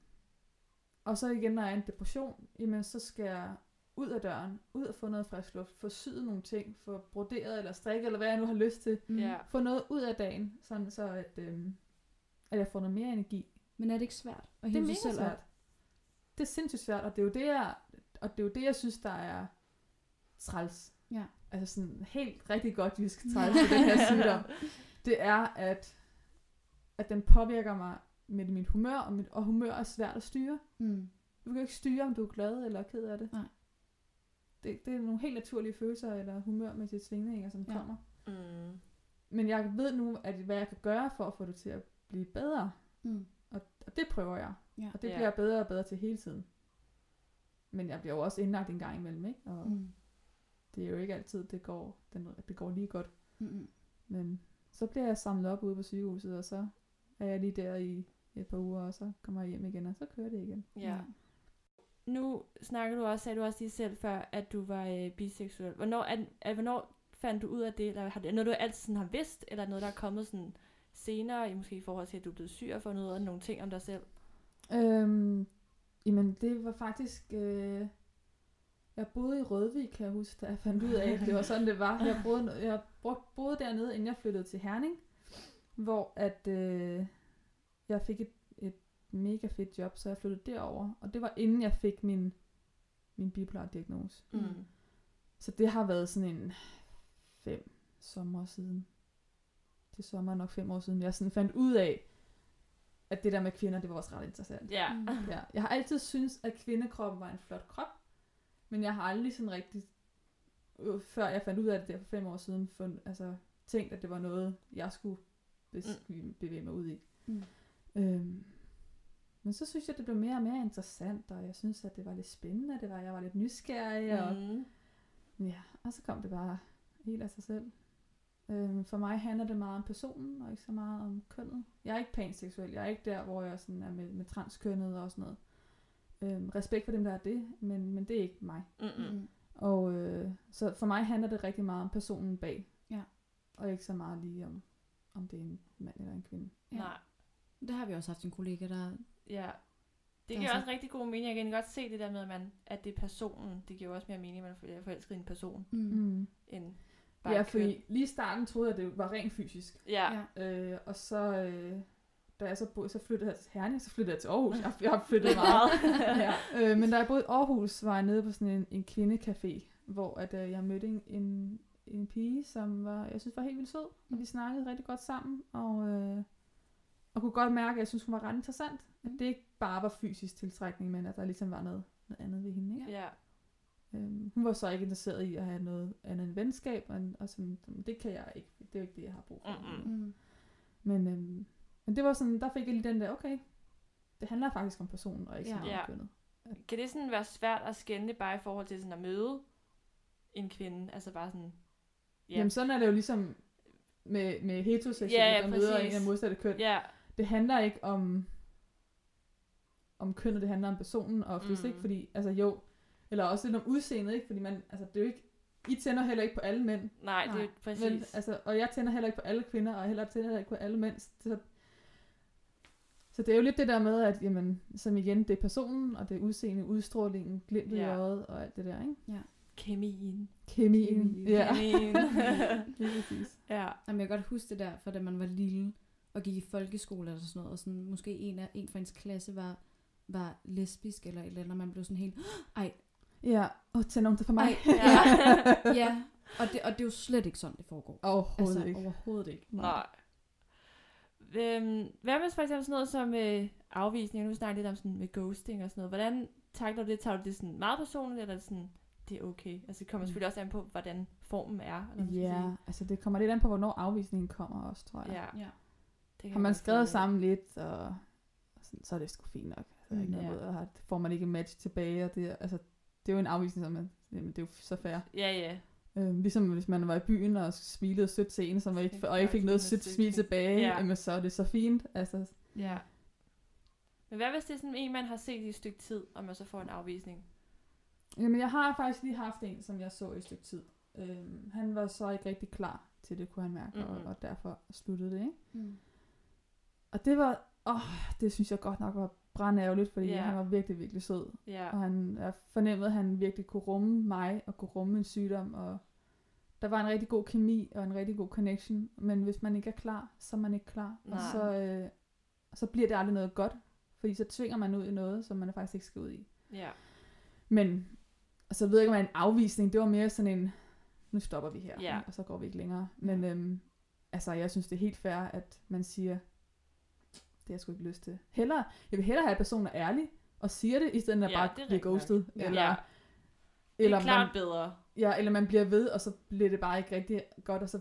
og så igen, når jeg er i en depression, jamen, så skal jeg ud af døren, ud og få noget frisk luft, få syet nogle ting, få broderet eller strikket, eller hvad jeg nu har lyst til. Mm. ja. Få noget ud af dagen, sådan så at, øhm, at jeg får noget mere energi. Men er det ikke svært at Det er hive sig selv svært. op? Det er sindssygt svært, og det er jo det, jeg, og det er jo det, jeg synes, der er træls. Ja. Altså sådan helt rigtig godt jysk træls ved den her sygdom. Det er, at, at den påvirker mig med mit humør, og, mit, og humør er svært at styre. Mm. Du kan jo ikke styre, om du er glad eller ked af det. Nej. Det, det er nogle helt naturlige følelser eller humørmæssige svingninger, som Ja. kommer. Mm. Men jeg ved nu, at hvad jeg kan gøre for at få det til at blive bedre. Mm. Og, og det prøver jeg. Ja. Og det bliver jeg bedre og bedre til hele tiden. Men jeg bliver jo også indlagt en gang imellem, ikke? Og mm. Mm. det er jo ikke altid, det går, den, det går lige godt. Mm. Men så bliver jeg samlet op ude på sygehuset, og så er jeg lige der i et par uger, og så kommer jeg hjem igen, og så kører det igen. Ja. Nu snakker du også, sagde du også lige selv før, at du var øh, biseksuel. Hvornår, er, er, hvornår fandt du ud af det? Eller har det er noget, du altid sådan har vidst? Eller noget, der er kommet sådan senere, i måske i forhold til, at du er blevet syg og fundet ud af nogle ting om dig selv? Øhm, jamen, det var faktisk... Øh, jeg boede i Rødvig, kan jeg huske, da jeg fandt ud af, at det var sådan, det var. Jeg boede, jeg boede, dernede, inden jeg flyttede til Herning, hvor at øh, jeg fik et, et mega fedt job, så jeg flyttede derover, og det var inden jeg fik min, min bipolar diagnose. Mm. Så det har været sådan en fem sommer siden. Det sommer er nok fem år siden. Jeg sådan fandt ud af, at det der med kvinder, det var også ret interessant. Ja. Mm. Ja. Jeg har altid syntes, at kvindekroppen var en flot krop, men jeg har aldrig sådan rigtig, øh, før jeg fandt ud af det der for fem år siden, fund, altså, tænkt, at det var noget, jeg skulle bes- bevæge mig ud i. Mm. Øhm, men så synes jeg, det blev mere og mere interessant, og jeg synes, at det var lidt spændende, det var, jeg var lidt nysgerrig, og Mm. Ja, og så kom det bare helt af sig selv. Øhm, for mig handler det meget om personen, og ikke så meget om kønnet. Jeg er ikke panseksuel. Jeg er ikke der, hvor jeg sådan er med, med transkønnet og sådan noget. Øhm, respekt for dem, der er det, men, men det er ikke mig. Mm-mm. Mm. Og øh, så for mig handler det rigtig meget om personen bag. Ja. Og ikke så meget lige om, om det er en mand eller en kvinde. Ja. Nej. Det har vi også haft en kollega, der... Ja. Det giver er også så- rigtig god mening. Jeg kan godt se det der med, at, man, at det er personen. Det giver jo også mere mening, at man er forelsket i en person, Mm. Mm. end bare Ja, fordi lige i starten troede jeg, at det var rent fysisk. Ja. Ja. Øh, og så, øh, da jeg så, boede, så flyttede jeg til Herning, så flyttede jeg til Aarhus. Jeg, jeg har flyttet meget. ja. øh, men da jeg boede i Aarhus, var jeg nede på sådan en, en kvindecafé, hvor at, øh, jeg mødte en, en, en pige, som var, jeg synes var helt vildt sød, og vi snakkede rigtig godt sammen, og, øh, og kunne godt mærke, at jeg synes, hun var ret interessant. At Mm. det ikke bare var fysisk tiltrækning, men at der ligesom var noget, noget andet ved hende. Ikke? ja. Øhm, hun var så ikke interesseret i at have noget andet end venskab, og, og sådan, det kan jeg ikke. Det er jo ikke det, jeg har brug for. Mm-mm. Mm. Men, øhm, men det var sådan, der fik jeg lige den der, okay, det handler faktisk om personen, og ikke så Ja. meget Ja. om kønnet. Kan det sådan være svært at skænde bare i forhold til sådan at møde en kvinde? Altså bare sådan... Ja. Jamen sådan er det jo ligesom med, med heteroseksuelle, Ja, ja, der møder en af modsatte køn. Ja, Det handler ikke om, om kønnet, det handler om personen, og oftest Mm. ikke, fordi, altså jo, eller også lidt om udseendet, ikke, fordi man, altså det er jo ikke, I tænder heller ikke på alle mænd, nej, det er Nej. jo præcis. men, altså, og jeg tænder heller ikke på alle kvinder, og heller tænder heller ikke på alle mænd, så, så det er jo lidt det der med, at jamen, som igen, det er personen, og det er udseende, udstrålingen, glimtet Ja. i øjet, og alt det der, ikke? Kemien. Kemien. Kemien. Ja, Kemien. lige præcis. ja. Jamen, jeg kan godt huske det der, for da man var lille og gik i folkeskole eller sådan noget, og sådan, måske en, af, en fra ens klasse var, var lesbisk eller et eller andet, og man blev sådan helt, ej, Ja, og tænd om det for mig. Ej, Ja. ja, og det, og det er jo slet ikke sådan, det foregår. Overhovedet altså, ikke. overhovedet ikke. Nej. Øhm, hvad med for eksempel sådan noget som øh, afvisning? Nu snakker vi lidt om sådan med ghosting og sådan noget. Hvordan takler du det? Tager du det sådan meget personligt, eller er det sådan, det er okay? Altså det kommer Mm. selvfølgelig også an på, hvordan formen er. Eller Ja, sige. altså det kommer lidt an på, hvornår afvisningen kommer også, tror jeg. ja. Ja. Det kan Har man skrevet sammen lidt, og, og sådan, så er det sgu fint nok. Altså, der er ikke Mm, noget ja. ja. og har, får man ikke en match tilbage, og det, er- altså, det er jo en afvisning, som man, jamen, det er jo så fair. Ja, ja. Øhm, ligesom hvis man var i byen og smilede sødt til en, som var ikke, og ikke fik noget sødt smil tilbage, Ja. ja. jamen, så er det så fint. Altså, Ja. Men hvad hvis det er sådan en, man har set i et stykke tid, og man så får en afvisning? jamen, jeg har faktisk lige haft en, som jeg så i et stykke tid. Øhm, han var så ikke rigtig klar til det, kunne han mærke, mm-hmm. Mhm. og, og derfor sluttede det, ikke? Mm. Og det var, åh, det synes jeg godt nok var brandærgerligt, fordi yeah. han var virkelig, virkelig sød. Ja. Og han jeg fornemmede, at han virkelig kunne rumme mig, og kunne rumme en sygdom, og der var en rigtig god kemi, og en rigtig god connection. Men hvis man ikke er klar, så er man ikke klar. Og Nej. så, øh, så bliver det aldrig noget godt, fordi så tvinger man ud i noget, som man faktisk ikke skal ud i. Ja. Men, og så ved jeg ikke, om det en afvisning, det var mere sådan en, nu stopper vi her, ikke? og så går vi ikke længere. Men øhm, altså, jeg synes, det er helt fair, at man siger, det har jeg sgu ikke lyst til. Hellere, jeg vil hellere have, at personen er ærlig, og siger det, i stedet for at Ja, bare er blive ghostet. Ja. Eller, ja. Det er eller, klart man, bedre. ja, eller man bliver ved, og så bliver det bare ikke rigtig godt, og så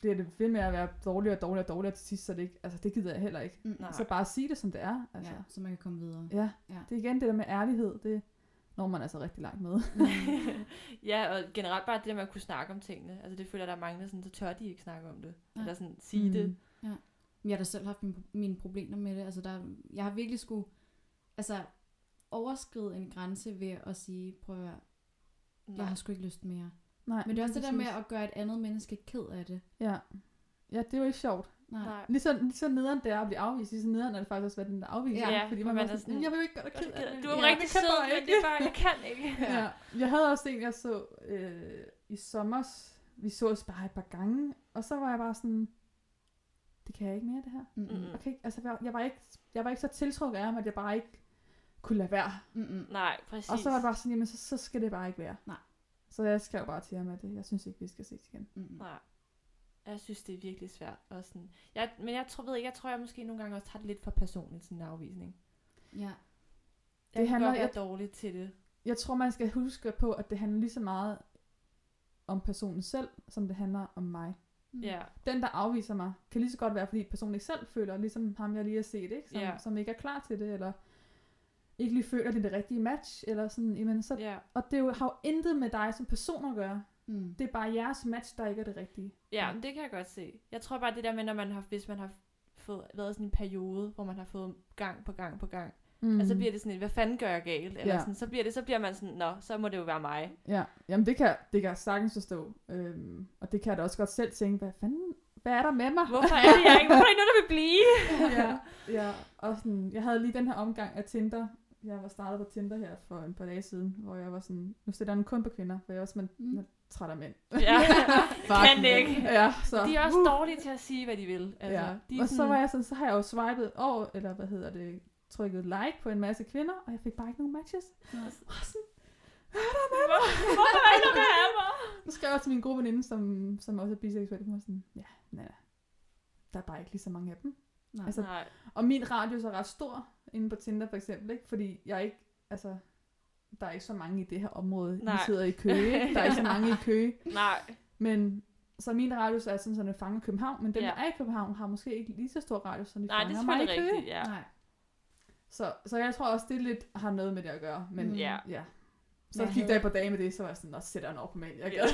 bliver det ved med at være dårligere og dårligere og dårligere til sidst, så det ikke, altså det gider jeg heller ikke. Mm. Nej. Så bare sige det, som det er. Altså. Ja, så man kan komme videre. Ja. Ja. det er igen det der med ærlighed, det når man altså rigtig langt med. ja, og generelt bare det der med at kunne snakke om tingene. Altså det føler jeg, der er mange, der sådan, så tør de ikke snakke om det. Nej. Eller sådan sige mm. det. Jeg har da selv haft mine, mine problemer med det. Altså, der, jeg har virkelig skulle altså, overskride en grænse ved at sige, prøv at høre, jeg har sgu ikke lyst mere. Nej, Men det er også det der med at gøre et andet menneske ked af det. Ja. ja, det er jo ikke sjovt. Nej. Nej. Lige så, lige så nederen det er at blive afvist, lige så nederen er det faktisk også, hvad den der afviser. Ja, fordi for man, man er sådan, jeg vil jo ikke gøre dig ked af det. Du er Ja, rigtig sød, men ikke. det er bare, jeg kan ikke. Ja. Jeg havde også en, jeg så øh, i sommer. Vi så os bare et par gange, og så var jeg bare sådan, det kan jeg ikke mere, det her. Mm-mm. Okay, altså jeg, jeg, var ikke, jeg var ikke så tiltrukket af ham, at jeg bare ikke kunne lade være. Mm-mm. Nej, præcis. Og så var det bare sådan, jamen så, så skal det bare ikke være. Nej. Så jeg skrev bare til ham, at jeg synes ikke, vi skal ses igen. Mm-mm. Nej. Jeg synes, det er virkelig svært. Og sådan, jeg, men jeg tror, ved ikke, jeg tror, jeg måske nogle gange også tager det lidt for personligt, sådan en afvisning. Ja. Jeg Det kan handler- godt være jeg- dårlig til det. Jeg tror, man skal huske på, at det handler lige så meget om personen selv, som det handler om mig. Mm. Ja, Den, der afviser mig, kan lige så godt være, fordi personen ikke selv føler, ligesom ham, jeg lige har set, ikke? Som, Ja. som ikke er klar til det, eller ikke lige føler, at det er det rigtige match, eller sådan, jamen, så, ja. og det jo, har jo intet med dig som person at gøre. Mm. Det er bare jeres match, der ikke er det rigtige. Ja, men det kan jeg godt se. Jeg tror bare, det der med, når man har, hvis man har fået, været sådan en periode, hvor man har fået gang på gang på gang, Mm. mm. altså bliver det sådan et, hvad fanden gør jeg galt? Eller Ja. sådan, så bliver det, så bliver man sådan, nå, så må det jo være mig. Ja, jamen det kan, det kan jeg sagtens forstå. Øhm, og det kan jeg da også godt selv tænke, hvad fanden, hvad er der med mig? Hvorfor er det, jeg ikke, hvorfor er det noget, der vil blive? ja, ja, og sådan, jeg havde lige den her omgang af Tinder. Jeg var startet på Tinder her for en par dage siden, hvor jeg var sådan, nu sætter jeg kun på kvinder, for jeg er også man, Mm. træt af mænd. Ja, kan man. ikke. Ja, så. De er også uh, dårlige til at sige, hvad de vil. Altså, ja. de Og så var jeg sådan, så har jeg jo swipet over, eller hvad hedder det, trykket like på en masse kvinder, og jeg fik bare ikke nogen matches. Ja. Og sådan, Hvor- Hvorfor er der af mig? så skrev jeg til min gode veninde, som, som også er biseksuel, hun var sådan, ja, nej, der er bare ikke lige så mange af dem. Nej. Altså, Nej, Og min radius er ret stor inde på Tinder for eksempel, ikke? Fordi jeg ikke, altså, der er ikke så mange i det her område. Nej. Sidder i Køge? Der er ikke så mange i Køge. nej. Men så min radius er sådan, så den fanger København, men dem, Ja. der er i København, har måske ikke lige så stor radius, som de Nej, det er fanger mig i Køge. rigtigt, ja. Nej. Så, så jeg tror også, det lidt har noget med det at gøre. Men Mm. ja. Ja. Så Jeg gik der på dage med det, så var jeg sådan, nå, sætter jeg nok mænd. Jeg gad.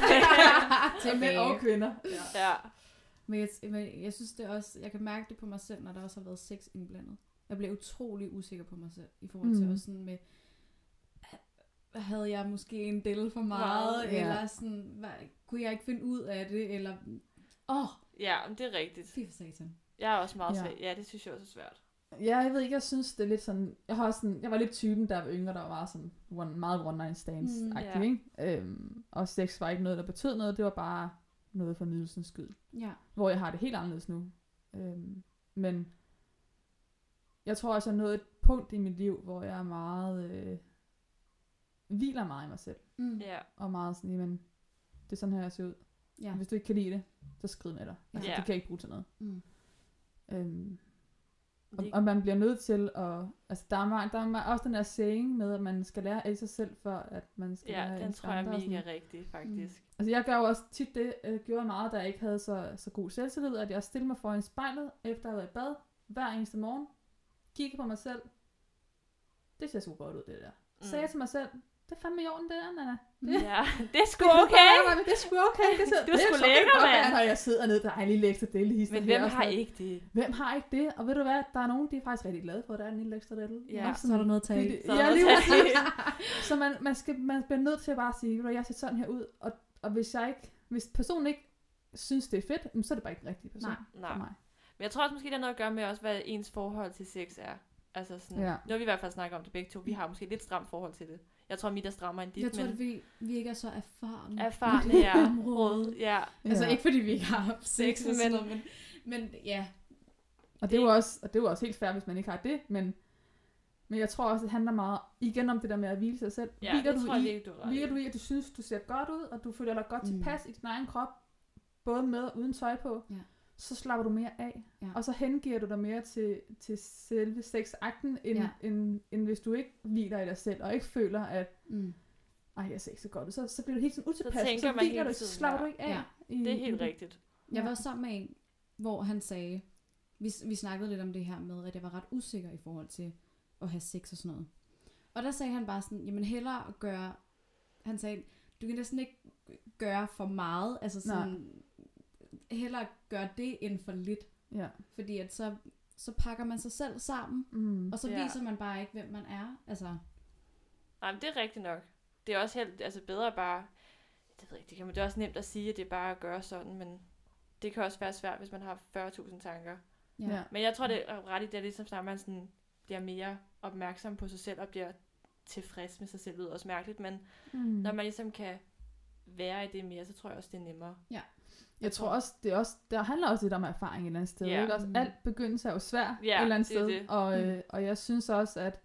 Til mænd og kvinder. Ja. ja. Men jeg, men jeg synes det også, jeg kan mærke det på mig selv, når der også har været sex indblandet. Jeg bliver utrolig usikker på mig selv, i forhold til Mm. også sådan med, havde jeg måske en del for meget, Meget, ja. eller sådan, hvad, kunne jeg ikke finde ud af det, eller, åh, oh, Ja, det er rigtigt. fy for satan. Jeg er også meget Ja. svag. Ja, det synes jeg også er svært. Ja, jeg ved ikke, jeg synes, det er lidt sådan... Jeg, har også sådan, jeg var lidt typen, der var yngre, der var meget, sådan, one, meget one night stands Mm, ja. ikke? Øhm, og sex var ikke noget, der betød noget. Det var bare noget for nydelsens skyld. Ja. Hvor jeg har det helt anderledes nu. Øhm, men jeg tror også, jeg er nået et punkt i mit liv, hvor jeg er meget... Øh, hviler meget i mig selv. Mm. Ja. Og meget sådan, jamen, det er sådan her, jeg ser ud. ja. Hvis du ikke kan lide det, så skriv med dig. Altså, Ja. det kan jeg ikke bruge til noget. Mm. Øhm, og, og man bliver nødt til at... Altså, der er, meget, der er også den her saying med, at man skal lære af sig selv, for at man skal lære Ja, af den tror jeg er mega rigtig, faktisk. Altså, jeg gør jo også tit det, jeg gjorde meget, da jeg ikke havde så, så god selvtillid, at jeg stillede mig foran spejlet, efter at have været i bad, hver eneste morgen, kiggede på mig selv. Det ser sgu godt ud, det der. Mm. Sagde jeg til mig selv, det er fandme i orden, det der, Nana. Det, Ja, det er sgu okay. Det er sgu okay. Det, ser, Du er det sgu kan det lækker, mand. Når jeg sidder nede, der er en lille ekstra del i Men hvem har ikke det? Hvem har ikke det? Og ved du hvad, der er nogen, de er faktisk rigtig glade for, at der er en lille ekstra del. Ja, så er der noget at det, det, Så er Ja, lige at. Så man, man, skal, man bliver nødt til at bare sige, hvad, jeg ser sådan her ud, og, og hvis, jeg ikke, hvis personen ikke synes, det er fedt, jamen, så er det bare ikke den rigtige person Nej. Nej. for mig. Men jeg tror også måske, det har noget at gøre med også, hvad ens forhold til sex er. Altså sådan, Ja. nu har vi i hvert fald snakket om det begge to. Vi har måske lidt stramt forhold til det. Jeg tror, mit er strammere end dit, Jeg tror, men fordi vi ikke er så erfarne. erfarne ja. område. Råd, ja. Altså Ja. ikke fordi vi ikke har haft sex, sådan men- noget, men, men ja. Og det er jo også, og det er jo også helt fair, hvis man ikke har det, men, men jeg tror også, det handler meget igen om det der med at hvile sig selv. Ja, hviler det du tror jeg i, virkelig, du er hviler i. du i, at du synes, du ser godt ud, og du føler dig godt Mm. tilpas i din egen krop, både med og uden tøj på, Ja. Så slapper du mere af. Ja. Og så hengiver du dig mere til, til selve sexakten, end, Ja. end, end hvis du ikke hviler i dig selv, og ikke føler, at Mm. ej, jeg ser ikke så godt ud. Så, så bliver du helt sådan utilpas, tænker så man hele du, så tiden, slapper ja. du ikke af. Ja. I, Det er i helt rigtigt. Jeg var sammen med en, hvor han sagde, vi, vi snakkede lidt om det her med, at jeg var ret usikker i forhold til at have sex og sådan noget. Og der sagde han bare sådan, jamen hellere at gøre, han sagde, du kan næsten ikke gøre for meget, altså sådan, hellere gøre det end for lidt, Ja. fordi at så, så pakker man sig selv sammen, Mm. og så Ja. viser man bare ikke, hvem man er. Altså, Nej, men det er rigtigt nok. Det er også helt, altså bedre bare, det ved jeg ikke, det, kan man, det er også nemt at sige, at det er bare at gøre sådan, men det kan også være svært, hvis man har 40.000 tanker. Ja. Ja. Men jeg tror, det er ret i det, ligesom snart man sådan bliver mere opmærksom på sig selv og bliver tilfreds med sig selv. Det lyder også mærkeligt, men Mm. når man ligesom kan være i det mere, så tror jeg også, det er nemmere. Jeg tror også, det er også, der handler også lidt om erfaring et eller andet sted. Ja. Ikke? Også, Mm. alt begyndelse er jo svært Ja, et eller andet det sted. det. Og, Mm. øh, og jeg synes også, at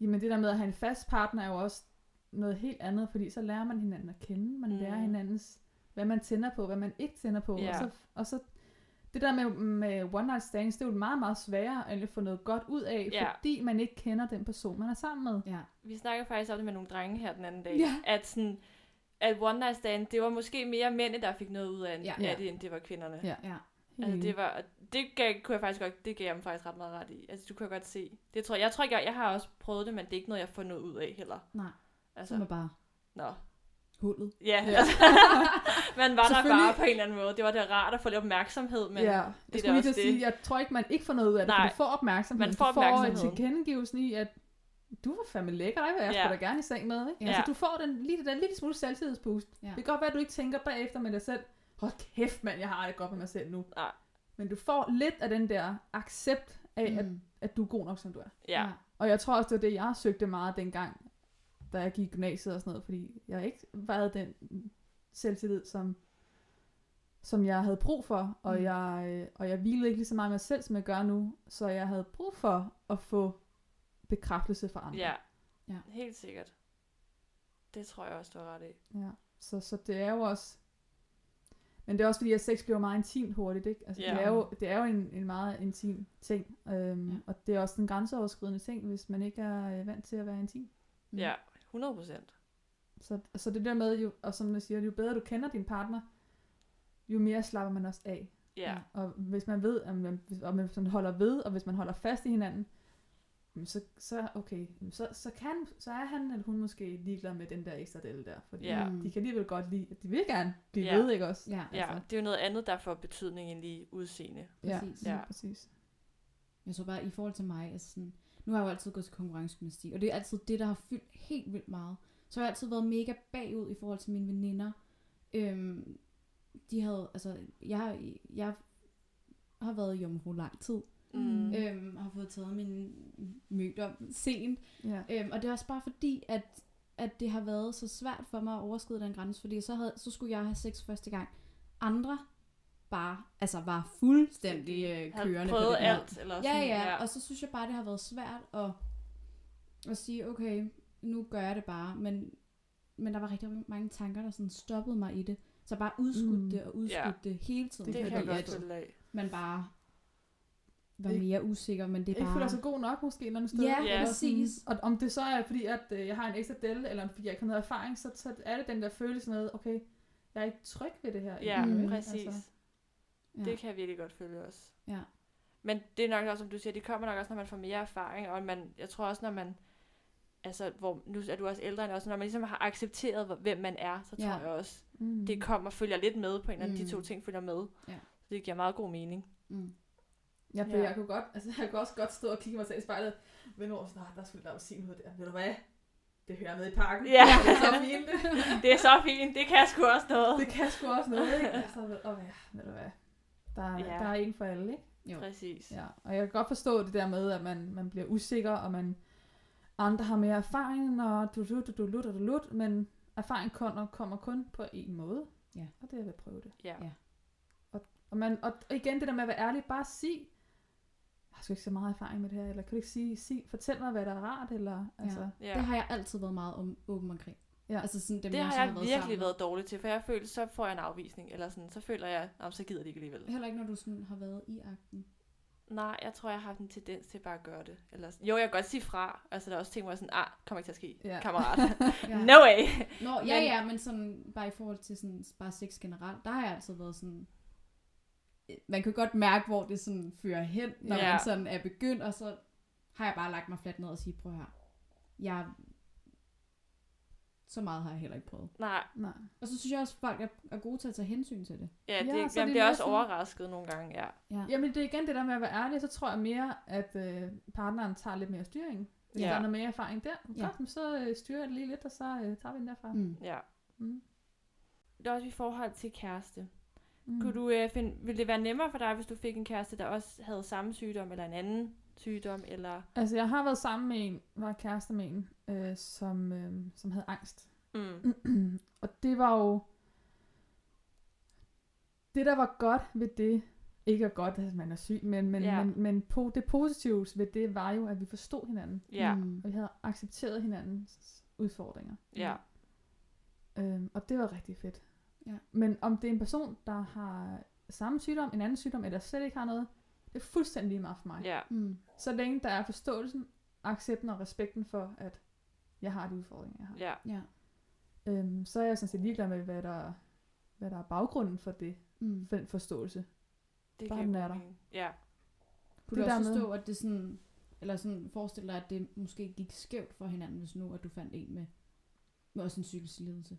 jamen, det der med at have en fast partner er jo også noget helt andet, fordi så lærer man hinanden at kende. Man Mm. lærer hinandens, hvad man tænder på, hvad man ikke tænder på. Ja. Og, så, og så det der med, med one night stands, det er jo meget, meget sværere at få noget godt ud af, Ja. fordi man ikke kender den person, man er sammen med. Ja. Vi snakkede faktisk om det med nogle drenge her den anden dag. Ja. At sådan, at one night stand, det var måske mere mændene, der fik noget ud af, Ja. af det, end det var kvinderne. Ja. Ja. Altså, det var, det gav, kunne jeg faktisk godt, det gav jeg dem faktisk ret meget ret i. Altså, du kan godt se. Det tror jeg, jeg tror ikke, jeg, jeg har også prøvet det, men det er ikke noget, jeg får noget ud af heller. Nej. Altså, Som er bare nå. hullet. Ja, Ja. Altså, man var der bare på en eller anden måde. Det var det rart at få lidt opmærksomhed, men ja, det jeg er skulle lige også at sige, det. jeg tror ikke, man ikke får noget ud af det, Nej. for du får opmærksomhed. Man får du får tilkendegivelsen i, at du var fandme lækker, dig vil jeg Ja. ja. da gerne i seng med. Ikke? Ja. Altså, du får den, lige den lille smule selvtillidsboost. Ja. Det kan godt være, at du ikke tænker bagefter med dig selv, hold kæft mand, jeg har det godt med mig selv nu. Nej. Men du får lidt af den der accept af, mm. at, at du er god nok, som du er. ja. Og jeg tror også, det var det, jeg søgte meget dengang, da jeg gik i gymnasiet og sådan noget, fordi jeg ikke havde den selvtillid, som, som jeg havde brug for, og, Mm. jeg, øh, og jeg hvilede ikke lige så meget med mig selv, som jeg gør nu, så jeg havde brug for at få bekræftelse fra andre. ja. Ja. Helt sikkert. Det tror jeg også, du har ret i. ja. Så, så det er jo også, men det er også fordi, at sex bliver meget intimt hurtigt, ikke? Altså, Ja. det, er jo, det er jo en, en meget intim ting, øhm, Ja. og det er også en grænseoverskridende ting, hvis man ikke er øh, vant til at være intim. Mm. Ja, 100 procent. Så, så det der med, jo, og som jeg siger, jo bedre du kender din partner, jo mere slapper man også af. Ja. Og hvis man ved, at man, og man holder ved, og hvis man holder fast i hinanden, så, så okay, så, så, kan, så er han eller hun måske ligeglad med den der ekstra del der. Fordi Ja. de kan alligevel godt lide, de vil gerne blive Ja. ved, ikke også? Ja, Ja, Altså. det er jo noget andet, der får betydning end lige udseende. Ja, Præcis. ja. Ja. præcis. Jeg så bare i forhold til mig, altså sådan, nu har jeg jo altid gået til konkurrencegymnastik, og det er altid det, der har fyldt helt vildt meget. Så har jeg altid været mega bagud i forhold til mine veninder. Øhm, de havde, altså, jeg, har- jeg har været jomfru lang tid. Mm. Øhm, og har fået taget min møder sent. Ja. Øhm, og det er også bare fordi, at, at det har været så svært for mig at overskride den grænse, fordi så, havde, så skulle jeg have sex første gang. Andre bare, altså var fuldstændig øh, Havde kørende på prøvet det alt. Eller Ja, sådan, ja, og så synes jeg bare, det har været svært at, at sige, okay, nu gør jeg det bare, men, men der var rigtig mange tanker, der sådan stoppede mig i det. Så bare udskudt Mm. det og udskudt Ja. det hele tiden, Det det kan jeg godt af. man bare var Ikke- mere usikker, men det er Ikke bare... føler sig god nok måske eller andet sted. Ja. Eller præcis. Sådan, og om det så er fordi, at øh, jeg har en ekstra del, eller fordi jeg ikke har noget erfaring, så, så er det den der følelse med, okay, jeg er ikke tryg ved det her. Ja, Mm. præcis. Altså, Ja. Det kan jeg virkelig godt følge også. Ja. Men det er nok også, som du siger, det kommer nok også, når man får mere erfaring, og man, jeg tror også, når man, altså, hvor, nu er du også ældre end også, når man ligesom har accepteret, hvem man er, så tror Ja. jeg også, mm. det kommer, følger lidt med på en anden, Mm. de to ting følger med. Ja. Så det giver meget god mening. Mm. Ja, for Ja. jeg kunne godt, altså jeg kunne også godt stå og kigge mig selv i spejlet, ved nu, sådan, "Ah, der skulle der appelsin ud der. Ved du hvad? Det hører med i pakken. Ja. Det er så fint. Det er så fint, det kan sgu også noget. det kan sgu også noget, ikke? Altså, ved, oh, ja, ved du hvad? Der, Ja. der er en for alle, ikke? Jo. Præcis. Ja, og jeg kan godt forstå det der med, at man, man bliver usikker, og man andre har mere erfaring, og du du du du du lut, men erfaring kommer, kommer kun på en måde. Ja. Og det er ved at prøve det. Ja. Ja. Og, og, man, og igen det der med at være ærlig, bare sig, jeg har sgu ikke så meget erfaring med det her, eller kan du ikke sige, sig fortæl mig, hvad der er rart, eller altså, Ja. Det har jeg altid været meget om, åben omkring. Ja. Altså sådan dem, det jeg har jeg været virkelig sammen været dårlig til, for jeg føler, så får jeg en afvisning, eller sådan, så føler jeg, at så gider de ikke alligevel. Heller ikke, når du sådan har været i akten. Nej, jeg tror, jeg har haft en tendens til bare at gøre det. Eller, jo, jeg kan godt sige fra. Altså, der er også ting, hvor jeg sådan, ah, kommer ikke til at ske, Ja. kammerat. Ja. no way. Nå, ja, Men- ja, men sådan, bare i forhold til sådan, bare sex generelt, der har jeg altid været sådan, man kan godt mærke, hvor det sådan fører hen, når Ja. man sådan er begyndt, og så har jeg bare lagt mig fladt ned og sige, prøv her, jeg, så meget har jeg heller ikke prøvet. Nej, nej. Og så synes jeg også, at folk er, er gode til at tage hensyn til det. ja, Ja, det, så er ja, det jeg bliver mere også sådan- overrasket nogle gange, ja. Ja. Jamen det er igen det der med at være ærlig, så tror jeg mere, at øh, partneren tager lidt mere styring. Hvis Ja. der er noget mere erfaring der, Ja. ja. så øh, styrer jeg det lige lidt, og så øh, tager vi den derfra. Mm. ja. Mm. Det er også i forhold til kæreste. Mm. Kunne du øh, finde, ville det være nemmere for dig, hvis du fik en kæreste, der også havde samme sygdom, eller en anden sygdom, eller... Altså, jeg har været sammen med en, var kæreste med en, øh, som, øh, som havde angst. Mm. og det var jo... Det, der var godt ved det, ikke er godt, at man er syg, men, men, ja. men, men på, det positive ved det var jo, at vi forstod hinanden. Ja, Mm. Og vi havde accepteret hinandens udfordringer. ja, Øhm, og det var rigtig fedt. Ja. Men om det er en person, der har samme sygdom, en anden sygdom, eller slet ikke har noget, det er fuldstændig lige meget for mig. ja, Mm. Så længe der er forståelsen, accepten og respekten for, at jeg har de udfordringer, jeg har. ja, Ja. Øhm, så er jeg sådan set ligeglad med, hvad der, hvad der er baggrunden for det, Mm. for den forståelse. det Bare den er der. Ja, Kunne Det du også med- forstå, at det sådan, eller sådan forestille dig, at det måske gik skævt for hinanden, hvis nu, at du fandt en med, med også en psykisk lidelse?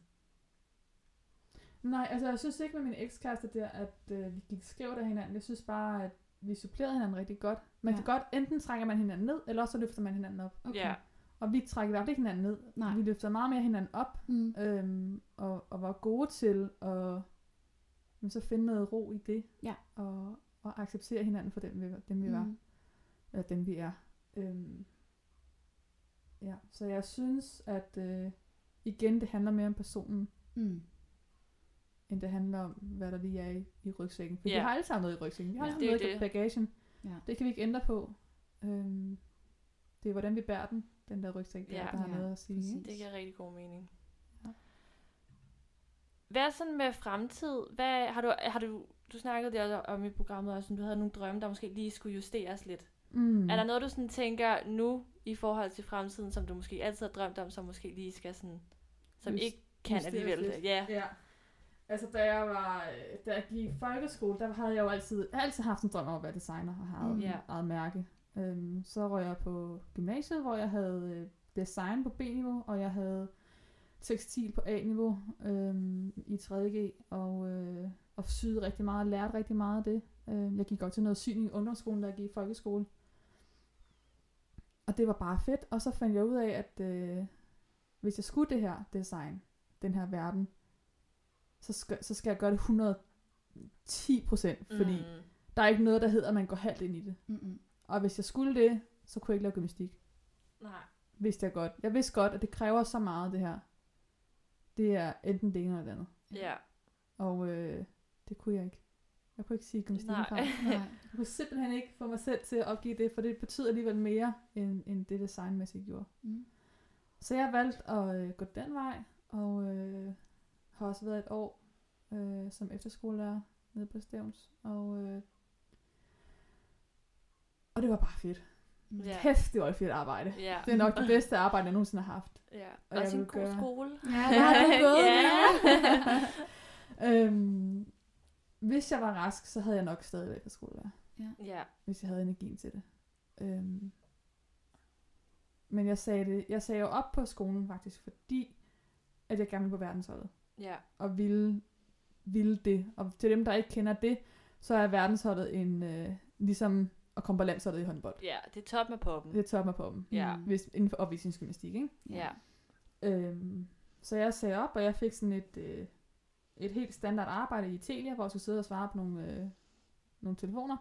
Nej, altså jeg synes ikke med min ekskæreste der, at øh, vi gik skævt af hinanden. Jeg synes bare, at vi supplerede hinanden rigtig godt. Man Ja. kan godt, enten trækker man hinanden ned, eller også så løfter man hinanden op. Okay. ja, Og vi trækker i hvert fald ikke hinanden ned. Nej. Vi løfter meget mere hinanden op, Mm. øhm, og, og var gode til at men så finde noget ro i det. Ja. Og, og acceptere hinanden for dem, vi, dem, vi var. Mm. Eller dem, vi er. Øhm, ja, så jeg synes, at øh, igen, det handler mere om personen, Mm. End det handler om, hvad der lige er i, i rygsækken. For Ja. vi har alle sammen noget i rygsækken. Vi har Ja. alle Det er sammen noget i bagagen. Ja. Det kan vi ikke ændre på. Øhm, det er, hvordan vi bærer den, den der rygsæk, der, Ja. der har Ja, noget at sige. præcis. Det giver rigtig god mening. Ja. Hvad sådan med fremtid? Hvad, har du, har du, du snakkede der om i programmet også, om du havde nogle drømme, der måske lige skulle justeres lidt. Mm. Er der noget, du sådan tænker nu i forhold til fremtiden, som du måske altid har drømt om, som måske lige skal sådan, som Just- ikke kan alligevel? lidt? Ja, Ja. Altså, da jeg var, da jeg gik i folkeskole, der havde jeg jo altid, jeg altid haft en drøm om at være designer og have Mm. eget mærke. Øhm, så røg jeg på gymnasiet, hvor jeg havde øh, design på B-niveau, og jeg havde tekstil på A-niveau øhm, i 3.G, og, øh, og syede rigtig meget, og lærte rigtig meget af det. Øh, jeg gik også til noget syning i ungdomsskolen, da jeg gik i folkeskole. Og det var bare fedt, og så fandt jeg ud af, at øh, hvis jeg skulle det her design, den her verden, så skal, så skal jeg gøre det 110 procent, fordi Mm. der er ikke noget, der hedder, at man går halvt ind i det. Mm-mm. Og hvis jeg skulle det, så kunne jeg ikke lave gymnastik. Nej. Vidste jeg godt. Jeg vidste godt, at det kræver så meget, det her. Det er enten det ene eller det andet. Ja. Og øh, det kunne jeg ikke. Jeg kunne ikke sige gymnastik Nej. Nej. Jeg kunne simpelthen ikke få mig selv til at opgive det, for det betyder alligevel mere, end, end det designmæssigt gjorde. Mm. Så jeg valgte at øh, gå den vej, og øh, har også været et år øh, som efterskolelærer nede på Stævns. Og, øh, og det var bare fedt. Ja. Kæft, det var et fedt arbejde. Ja. Det er nok det bedste arbejde, jeg nogensinde har haft. Ja. Og Også jeg en god gøre- skole. Ja, der har du gået. Ja. øhm, hvis jeg var rask, så havde jeg nok stadig været på skolelærer. ja. Hvis jeg havde energien til det. Øhm, men jeg sagde, det, jeg sagde jo op på skolen faktisk, fordi at jeg gerne ville på verdensholdet. Ja. og ville, ville det. Og til dem, der ikke kender det, så er verdensholdet en, øh, ligesom at komme på landsholdet i håndbold. Ja, det er top med poppen. Det er top af på dem. Ja. Mm. Hvis, inden for opvisningsgymnastik, ikke? Ja. Øhm, så jeg sagde op, og jeg fik sådan et, øh, et helt standard arbejde i Telia, hvor jeg skulle sidde og svare på nogle, øh, nogle telefoner.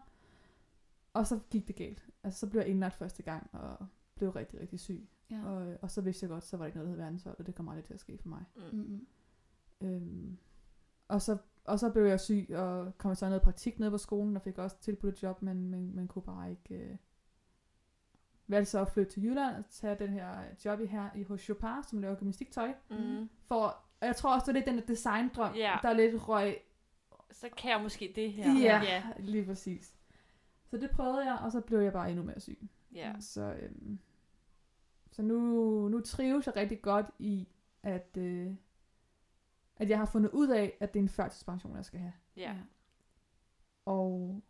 Og så gik det galt. Altså, så blev jeg indlagt første gang, og blev rigtig, rigtig syg. Ja. Og, øh, og så vidste jeg godt, så var det ikke noget, der hed verdenshold, og det kommer aldrig til at ske for mig. Mm. Øhm, og, så, og så blev jeg syg, og kom så noget praktik nede på skolen, og fik også tilbudt et job, men, men, men kunne bare ikke... Øh, valgte så at flytte til Jylland og tage den her job i her i hos Chopin, som laver gymnastiktøj. Mm. For, og jeg tror også, det er lidt den der designdrøm, Ja. der er lidt røg. Så kan jeg måske det her. Ja, Ja. lige præcis. Så det prøvede jeg, og så blev jeg bare endnu mere syg. ja. Så, øhm, så nu, nu trives jeg rigtig godt i, at, øh, at jeg har fundet ud af, at det er en førtidspension, jeg skal have. Ja. Og,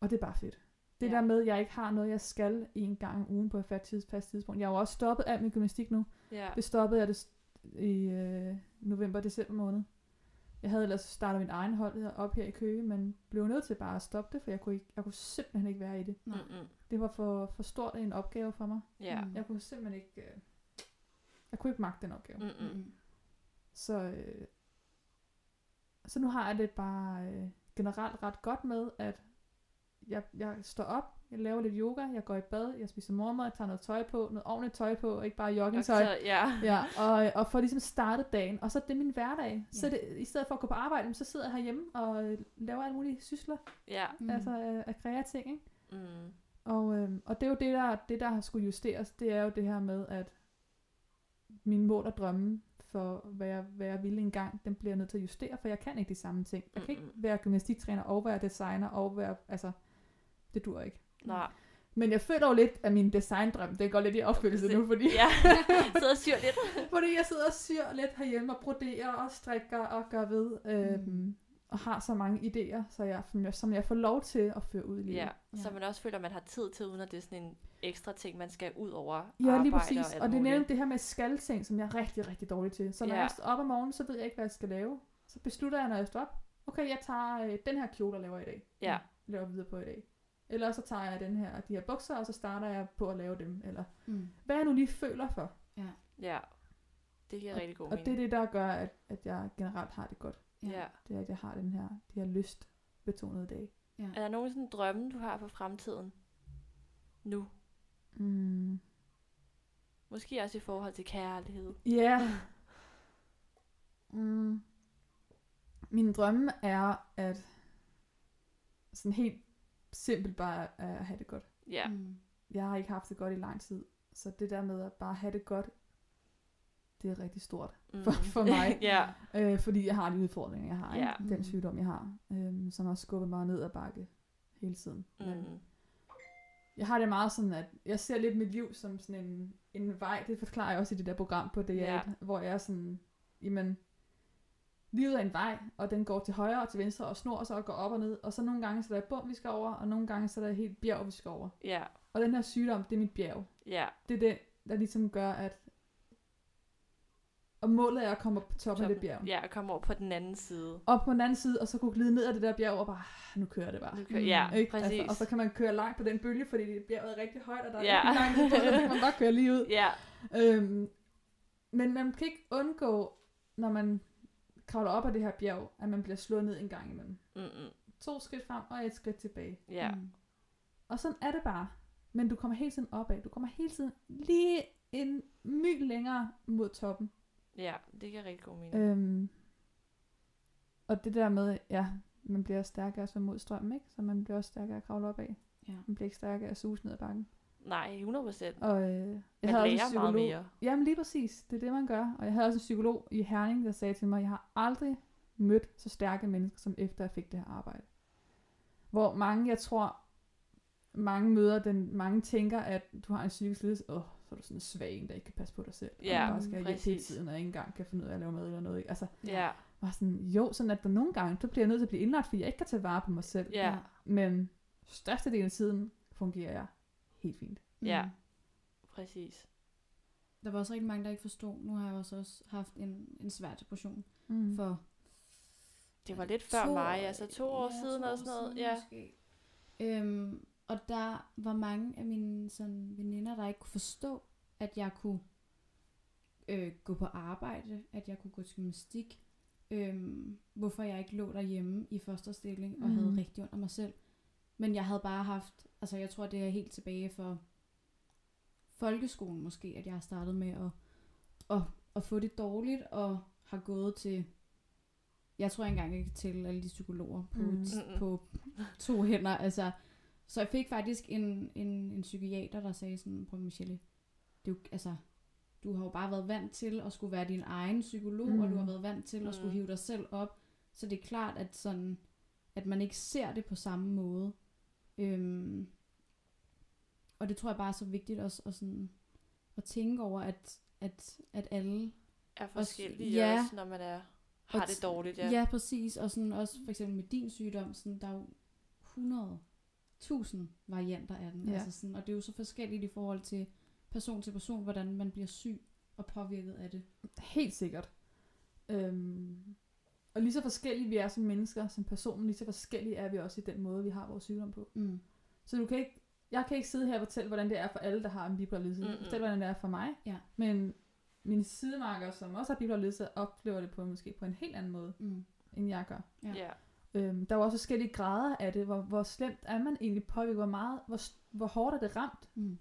og det er bare fedt. Det Ja. der med, at jeg ikke har noget, jeg skal en gang om ugen på et fast, tids, fast tidspunkt. Jeg har jo også stoppet alt min gymnastik nu. Ja. Det stoppede jeg det i øh, november-december måned. Jeg havde ellers startet min egen hold her- op her i Køge, men blev nødt til bare at stoppe det, for jeg kunne, ikke, jeg kunne simpelthen ikke være i det. Mm-mm. Det var for, for stort en opgave for mig. Ja. Mm. Jeg kunne simpelthen ikke... Øh, jeg kunne ikke magte den opgave. Mm. Så, øh, så nu har jeg det bare øh, generelt ret godt med, at jeg, jeg står op, jeg laver lidt yoga, jeg går i bad, jeg spiser morgenmad, jeg tager noget tøj på, noget ordentligt tøj på, og ikke bare joggingtøj. Så, ja. Ja, og, og får ligesom startet dagen. Og så er det min hverdag. Så det, i stedet for at gå på arbejde, så sidder jeg herhjemme og øh, laver alle mulige sysler, Ja. mm. altså af, af kreative ting. Ikke? Mm. Og, øhm, og det er jo det der, det, der har skulle justeres. Det er jo det her med, at min mål og drømme for, hvad jeg, hvad jeg ville engang, den bliver jeg nødt til at justere, for jeg kan ikke de samme ting. Jeg kan ikke være gymnastiktræner og være designer og være, altså, det dur ikke. Nej. Men jeg føler jo lidt, at min designdrøm, det går lidt i opfyldelse nu, fordi, Ja, sidder og syr lidt. fordi jeg sidder og syr lidt herhjemme og broderer og strikker og gør ved, øhm, Mm. Og har så mange idéer, så jeg, som, jeg, som jeg får lov til at føre ud i livet. Ja, Ja. så man også føler, at man har tid til, uden at det er sådan en ekstra ting, man skal ud over Ja, lige præcis. alt Og det er nemlig det her med skal-ting, som jeg er rigtig, rigtig dårlig til. Så når Ja. jeg står op om morgenen, så ved jeg ikke, hvad jeg skal lave. Så beslutter jeg, når jeg står op, okay, jeg tager øh, den her kjole, jeg laver i dag. Ja, Laver videre på i dag. Eller så tager jeg den her, de her bukser, og så starter jeg på at lave dem. Eller Mm. hvad jeg nu lige føler for. ja. Det giver rigtig god Og det er det, der gør, at, at jeg generelt har det godt. Ja. Ja. Det er, at jeg har den her, de her lystbetonede dage. Er der nogen sådan drømme, du har for fremtiden? Nu. Mm. Måske også i forhold til kærlighed. Ja. Yeah. Mm. Min drømme er at sådan helt simpelt bare at have det godt. Ja. Mm. Jeg har ikke haft det godt i lang tid, så det der med at bare have det godt, det er rigtig stort Mm. for, for mig. ja. øh, fordi jeg har de udfordringer, jeg har. Ikke? Den sygdom, jeg har, øh, som har skubbet mig ned ad bakke hele tiden. Men Mm. jeg har det meget sådan, at jeg ser lidt mit liv som sådan en, en vej. Det forklarer jeg også i det der program på DR1, Ja. hvor jeg er sådan, jamen, livet er en vej, og den går til højre og til venstre og snor sig og går op og ned. Og så nogle gange så er der et bund, vi skal over, og nogle gange så er der et helt bjerg, vi skal over. Ja. Og den her sygdom, det er mit bjerg. Ja. Det er det, der ligesom gør, at og målet er at komme op på toppen af det bjerg. Ja, og komme over på den anden side. Op på den anden side, og så kunne glide ned ad det der bjerg, og bare, "Ah, nu kører det bare. Nu kører, ja, Ikke? præcis. Altså, og så kan man køre langt på den bølge, fordi det bjerget er rigtig højt, og der er Ja. rigtig langt ned på, så kan man bare køre lige ud. Ja. Øhm, men man kan ikke undgå, når man kravler op ad det her bjerg, at man bliver slået ned en gang imellem. Mm-mm. To skridt frem og et skridt tilbage. Ja. Mm. Og sådan er det bare. Men du kommer hele tiden opad. Du kommer hele tiden lige en my længere mod toppen. Ja, det giver rigtig god mening. Øhm, og det der med, ja, man bliver stærkere som mod strømmen, ikke? Så man bliver også stærkere at kravle opad. Ja. Man bliver ikke stærkere at suse ned ad bakken. Nej, 100 procent. Og øh, jeg Man havde også en psykolog. meget mere. Jamen lige præcis, det er det, man gør. Og jeg havde også en psykolog i Herning, der sagde til mig, jeg har aldrig mødt så stærke mennesker, som efter jeg fik det her arbejde. Hvor mange, jeg tror, mange møder den, mange tænker, at du har en psykisk lidelse, åh, så er du sådan en svag en, der ikke kan passe på dig selv. Ja, og bare skal hjælp hele præcis. tiden, og ikke engang kan finde ud af at lave mad eller noget. Ikke? Altså, Ja. var sådan, jo, sådan at der nogle gange, så bliver jeg nødt til at blive indlagt, fordi jeg ikke kan tage vare på mig selv. Ja. Men størstedelen af tiden fungerer jeg helt fint. Ja. Mm. Præcis. Der var også rigtig mange, der ikke forstod. Nu har jeg også, også haft en, en svær depression Mm. for Det var lidt før to- mig, altså to år ja, siden to og sådan noget. siden Ja. måske. Øhm, og der var mange af mine sådan, veninder, der ikke kunne forstå, at jeg kunne øh, gå på arbejde, at jeg kunne gå til gymnastik, øhm, hvorfor jeg ikke lå derhjemme i første stilling og Mhm. havde rigtig ondt af mig selv. Men jeg havde bare haft, altså jeg tror, det er helt tilbage for folkeskolen måske, at jeg har startet med at, at, at få det dårligt, og har gået til, jeg tror ikke engang, jeg kan tælle alle de psykologer på, Mhm. mm. På to hænder. Altså, så jeg fik faktisk en, en, en psykiater, der sagde sådan, prøv Michelle, det er jo, altså, du har jo bare været vant til at skulle være din egen psykolog, mm. og du har Mm. været vant til at skulle Mm. hive dig selv op. Så det er klart, at sådan, at man ikke ser det på samme måde. Øhm, og det tror jeg bare er så vigtigt også at, sådan, at tænke over, at, at, at alle Er forskellige ja. også, når man er, har det dårligt. Ja. Ja. ja, præcis. Og sådan også for eksempel med din sygdom, sådan, der er jo 100 1000 varianter af den. Ja. Altså sådan, og det er jo så forskelligt i forhold til person til person, hvordan man bliver syg og påvirket af det. Helt sikkert. Øhm, og lige så forskellige vi er som mennesker, som personer, lige så forskellige er vi også i den måde, vi har vores sygdom på. Mm. Så du kan ikke, jeg kan ikke sidde her og fortælle, hvordan det er for alle, der har en bipolar lidelse. Mm-mm. fortælle, hvordan det er for mig. Ja. Men mine sidemarker, som også har bipolar lidelse, oplever det på måske på en helt anden måde. Mm. end jeg gør. Ja. Ja. Øhm, der er jo også forskellige grader af det. Hvor, hvor slemt er man egentlig påvirket? Hvor, meget, hvor, hvor hårdt er det ramt? Mm.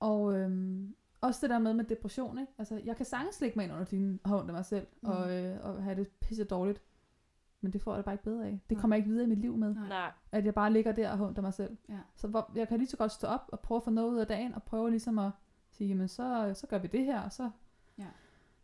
Og øhm, også det der med med depression, ikke? Altså, jeg kan sagtens lægge mig ind under dine hånd af mig selv, Mm. og, øh, og have det pisse dårligt. Men det får jeg det bare ikke bedre af. Det Nej. kommer jeg ikke videre i mit liv med. Nej. At jeg bare ligger der og håndter mig selv. Ja. Så hvor, jeg kan lige så godt stå op og prøve at få noget ud af dagen, og prøve ligesom at sige, jamen så, så gør vi det her, og så...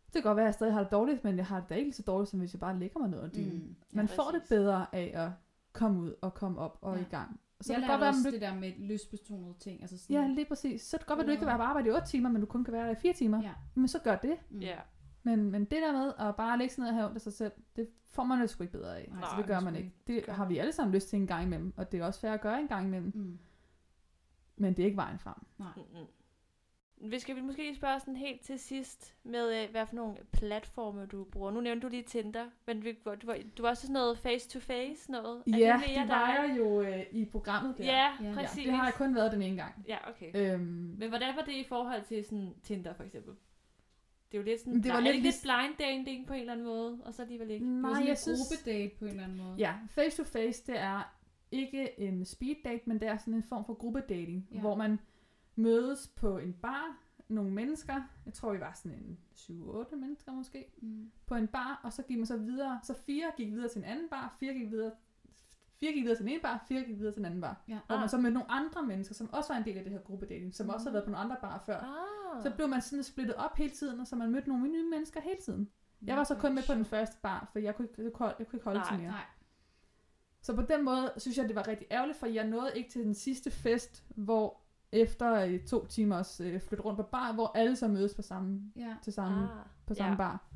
Ja. Det kan godt være, at jeg stadig har det dårligt, men jeg har det da ikke så dårligt, som hvis jeg bare ligger mig ned under dynen. Mm. Man Ja, får det bedre af at komme ud og komme op og Ja. i gang. Så Så jeg det godt være, også at det der med lystbetonede ting. Altså sådan, Ja, lige præcis. Så det kan godt være, at du ikke kan være på arbejde i 8 timer, men du kun kan være der i 4 timer. Ja. Men så gør det. Mm. Ja. Men, men det der med at bare lægge sig ned og have ondt af sig selv, det får man jo sgu ikke bedre af. Nej, så Nej, det gør man ikke. Det gør har vi alle sammen lyst til en gang imellem, og det er også fair at gøre en gang imellem. Mm. Men det er ikke vejen frem. Mm-mm. Vi skal vi måske lige spørge sådan helt til sidst med, øh, hvad for nogle platforme du bruger. Nu nævnte du lige Tinder, men vi, du, var, du var også sådan noget face-to-face noget. Er Ja, mere det dig? var jeg jo øh, i programmet der. Ja, Ja. præcis. det har jeg kun været den ene gang. Ja, okay. Øhm, Men hvordan var det i forhold til sådan Tinder for eksempel? Det er jo lidt sådan, Det det var var lidt lidt, blind dating på en eller anden måde, og så alligevel ikke. Det var nej, sådan jeg en synes... gruppedate på en eller anden måde. Ja, face to face, det er ikke en speed date, men det er sådan en form for gruppedating, ja. hvor man mødes på en bar, nogle mennesker, jeg tror vi var sådan en 7-8 mennesker måske, Mm. på en bar, og så gik man så videre, så fire gik videre til en anden bar, fire gik videre, fire gik videre til en ene bar, fire gik videre til en anden bar. Ja. Ah. man så mødte nogle andre mennesker, som også var en del af det her gruppedating, som også havde været på nogle andre barer før. Ah. Så blev man sådan splittet op hele tiden, og så man mødte nogle nye mennesker hele tiden. Jeg var så kun med på den første bar, for jeg kunne ikke, jeg kunne, jeg kunne ikke holde Nej, til mere. Nej. Så på den måde synes jeg, det var rigtig ærgerligt, for jeg nåede ikke til den sidste fest, hvor efter øh, to timers øh, flytte rundt på bar, hvor alle så mødes på samme, Ja. til samme, ah. på samme ja. bar.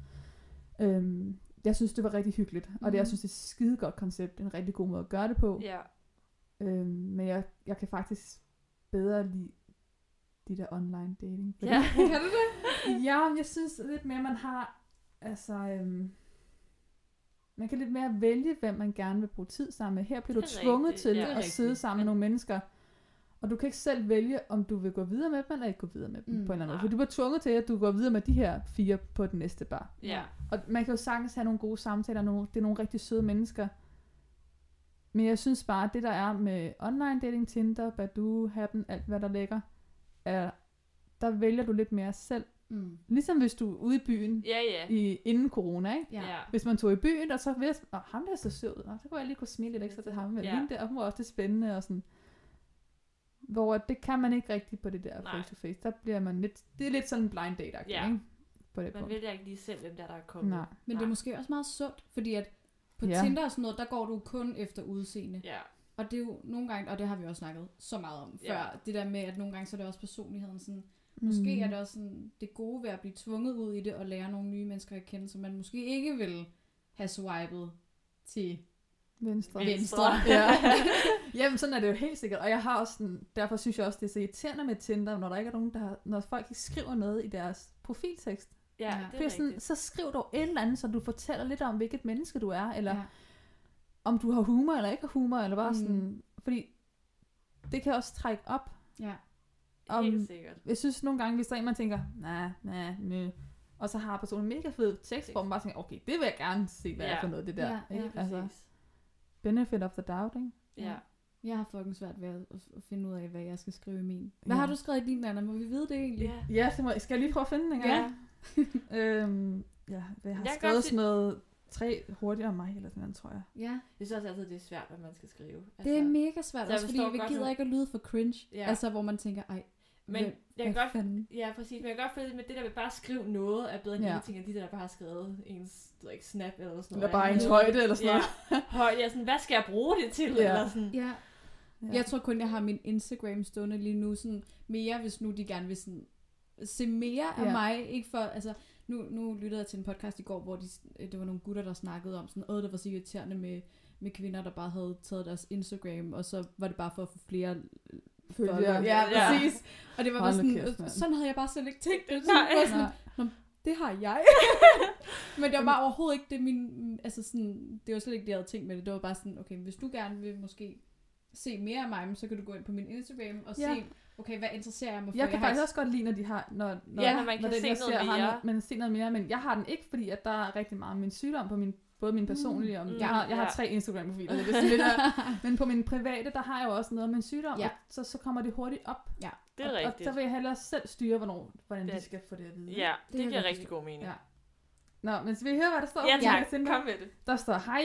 Øhm, jeg synes, det var rigtig hyggeligt, og det, jeg Mhm. synes, det er et skide godt koncept, en rigtig god måde at gøre det på. Ja. Øhm, men jeg, jeg kan faktisk bedre lide de der online dating. Fordi, Ja. Kan du det? ja, men jeg synes lidt mere, man har, altså, øhm, man kan lidt mere vælge, hvem man gerne vil bruge tid sammen med. Her bliver du tvunget rigtigt, til ja. at sidde sammen med nogle mennesker, og du kan ikke selv vælge, om du vil gå videre med dem, eller ikke gå videre med dem Mm, på en eller anden måde. For du bliver tvunget til, at du går videre med de her fire på den næste bar. Ja. Og man kan jo sagtens have nogle gode samtaler, nogle, det er nogle rigtig søde mennesker. Men jeg synes bare, at det der er med online dating, Tinder, Badoo, Happen, alt hvad der ligger, er, der vælger du lidt mere selv. Mm. Ligesom hvis du er ude i byen Ja, ja. i, inden corona, ikke? Ja. Hvis man tog i byen, og så vidste, åh, ham der er så sød, og så kunne jeg lige kunne smile lidt ekstra til ham, eller Ja. ja. der, hun var også det spændende, og sådan. Hvor det kan man ikke rigtig på det der Nej. face to face. Der bliver man lidt, det er lidt sådan en blind date Ja. ikke? På det Man punkt. vælger ikke lige selv, hvem der, der er kommet. Nej. Men det er Nej. måske også meget sundt, fordi at på Ja. Tinder og sådan noget, der går du kun efter udseende. Ja. Og det er jo nogle gange, og det har vi også snakket så meget om før, Ja. det der med, at nogle gange så er det også personligheden sådan, måske Mm. er det også sådan, det gode ved at blive tvunget ud i det og lære nogle nye mennesker at kende, som man måske ikke vil have swipet til Venstre. Venstre. Ja. Jamen, sådan er det jo helt sikkert. Og jeg har også sådan, derfor synes jeg også, det er så irriterende med Tinder, når der ikke er nogen, der har, når folk ikke skriver noget i deres profiltekst. Ja, Ja. det er sådan, rigtigt. så skriv dog et eller andet, så du fortæller lidt om, hvilket menneske du er, eller Ja. ja. om du har humor eller ikke har humor, eller bare Mm. sådan, fordi det kan også trække op. Ja. Om, Helt sikkert. jeg synes nogle gange, hvis der er en, man tænker, nej, nej, nej, og så har personen mega fed tekst, hvor man bare tænker, okay, det vil jeg gerne se, hvad ja. Ja. er for noget, det der. Ja, ikke? ja. Altså, Præcis. Benefit of the doubt, ikke? Ja. Jeg har fucking svært ved at, at finde ud af, hvad jeg skal skrive i min. Hvad Ja. har du skrevet i din, Anna? Må vi vide det egentlig? Ja. Ja, så må, skal jeg lige prøve at finde den en gang? Ja. øhm, ja, jeg har Jeg skrevet sådan noget tre hurtigere end mig, eller sådan noget, tror jeg. Ja. Jeg synes også altid, det er svært, hvad man skal skrive. Det er mega svært, også fordi vi gider nu- ikke at lyde for cringe. Ja. Altså, hvor man tænker, ej, Men jeg kan godt, fanden? ja, præcis. Men jeg kan godt føle med det der med bare at skrive noget, er bedre end Ja. ja. ting, end de der, der bare har skrevet ens ikke, snap eller sådan Eller noget. bare ens Ja. højde, eller sådan Ja, højde. Jeg er sådan, hvad skal jeg bruge det til? Ja. Eller sådan. Ja, noget. Jeg tror kun, jeg har min Instagram stående lige nu sådan mere, hvis nu de gerne vil sådan se mere af Ja. mig. Ikke for, altså, nu, nu lyttede jeg til en podcast i går, hvor de, det var nogle gutter, der snakkede om sådan, åh, det var så irriterende med, med kvinder, der bare havde taget deres Instagram, og så var det bare for at få flere Følger. Ja, Ja, præcis. Og det var bare sådan, kæft, sådan havde jeg bare selv ikke tænkt det. Nej. Sådan, var sådan, Nej. det har jeg. Men det var bare overhovedet ikke det, min, altså sådan, det var slet ikke det, jeg havde tænkt med det. Det var bare sådan, okay, hvis du gerne vil måske se mere af mig, så kan du gå ind på min Instagram og Ja. se, okay, hvad interesserer jeg mig for? Jeg kan har faktisk ikke- også godt lide, når de har, når, når, Ja, når man kan den, se jeg noget ser, har mere. noget- man ser noget mere, men jeg har den ikke, fordi at der er rigtig meget af min sygdom på min både min personlige og Mm, jeg har, jeg har ja. tre Instagram-profiler, det er sådan lidt. Men på min private, der har jeg jo også noget med en sygdom, Ja. og så, så kommer det hurtigt op. Det er og, rigtigt. Og så vil jeg hellere selv styre, hvornår, hvordan de Det- skal få det at vide. Ja, det, jeg giver rigtig god mening. Ja. Nå, men så vil I høre, hvad der står? Ja, tak. Kom med det. Der står hej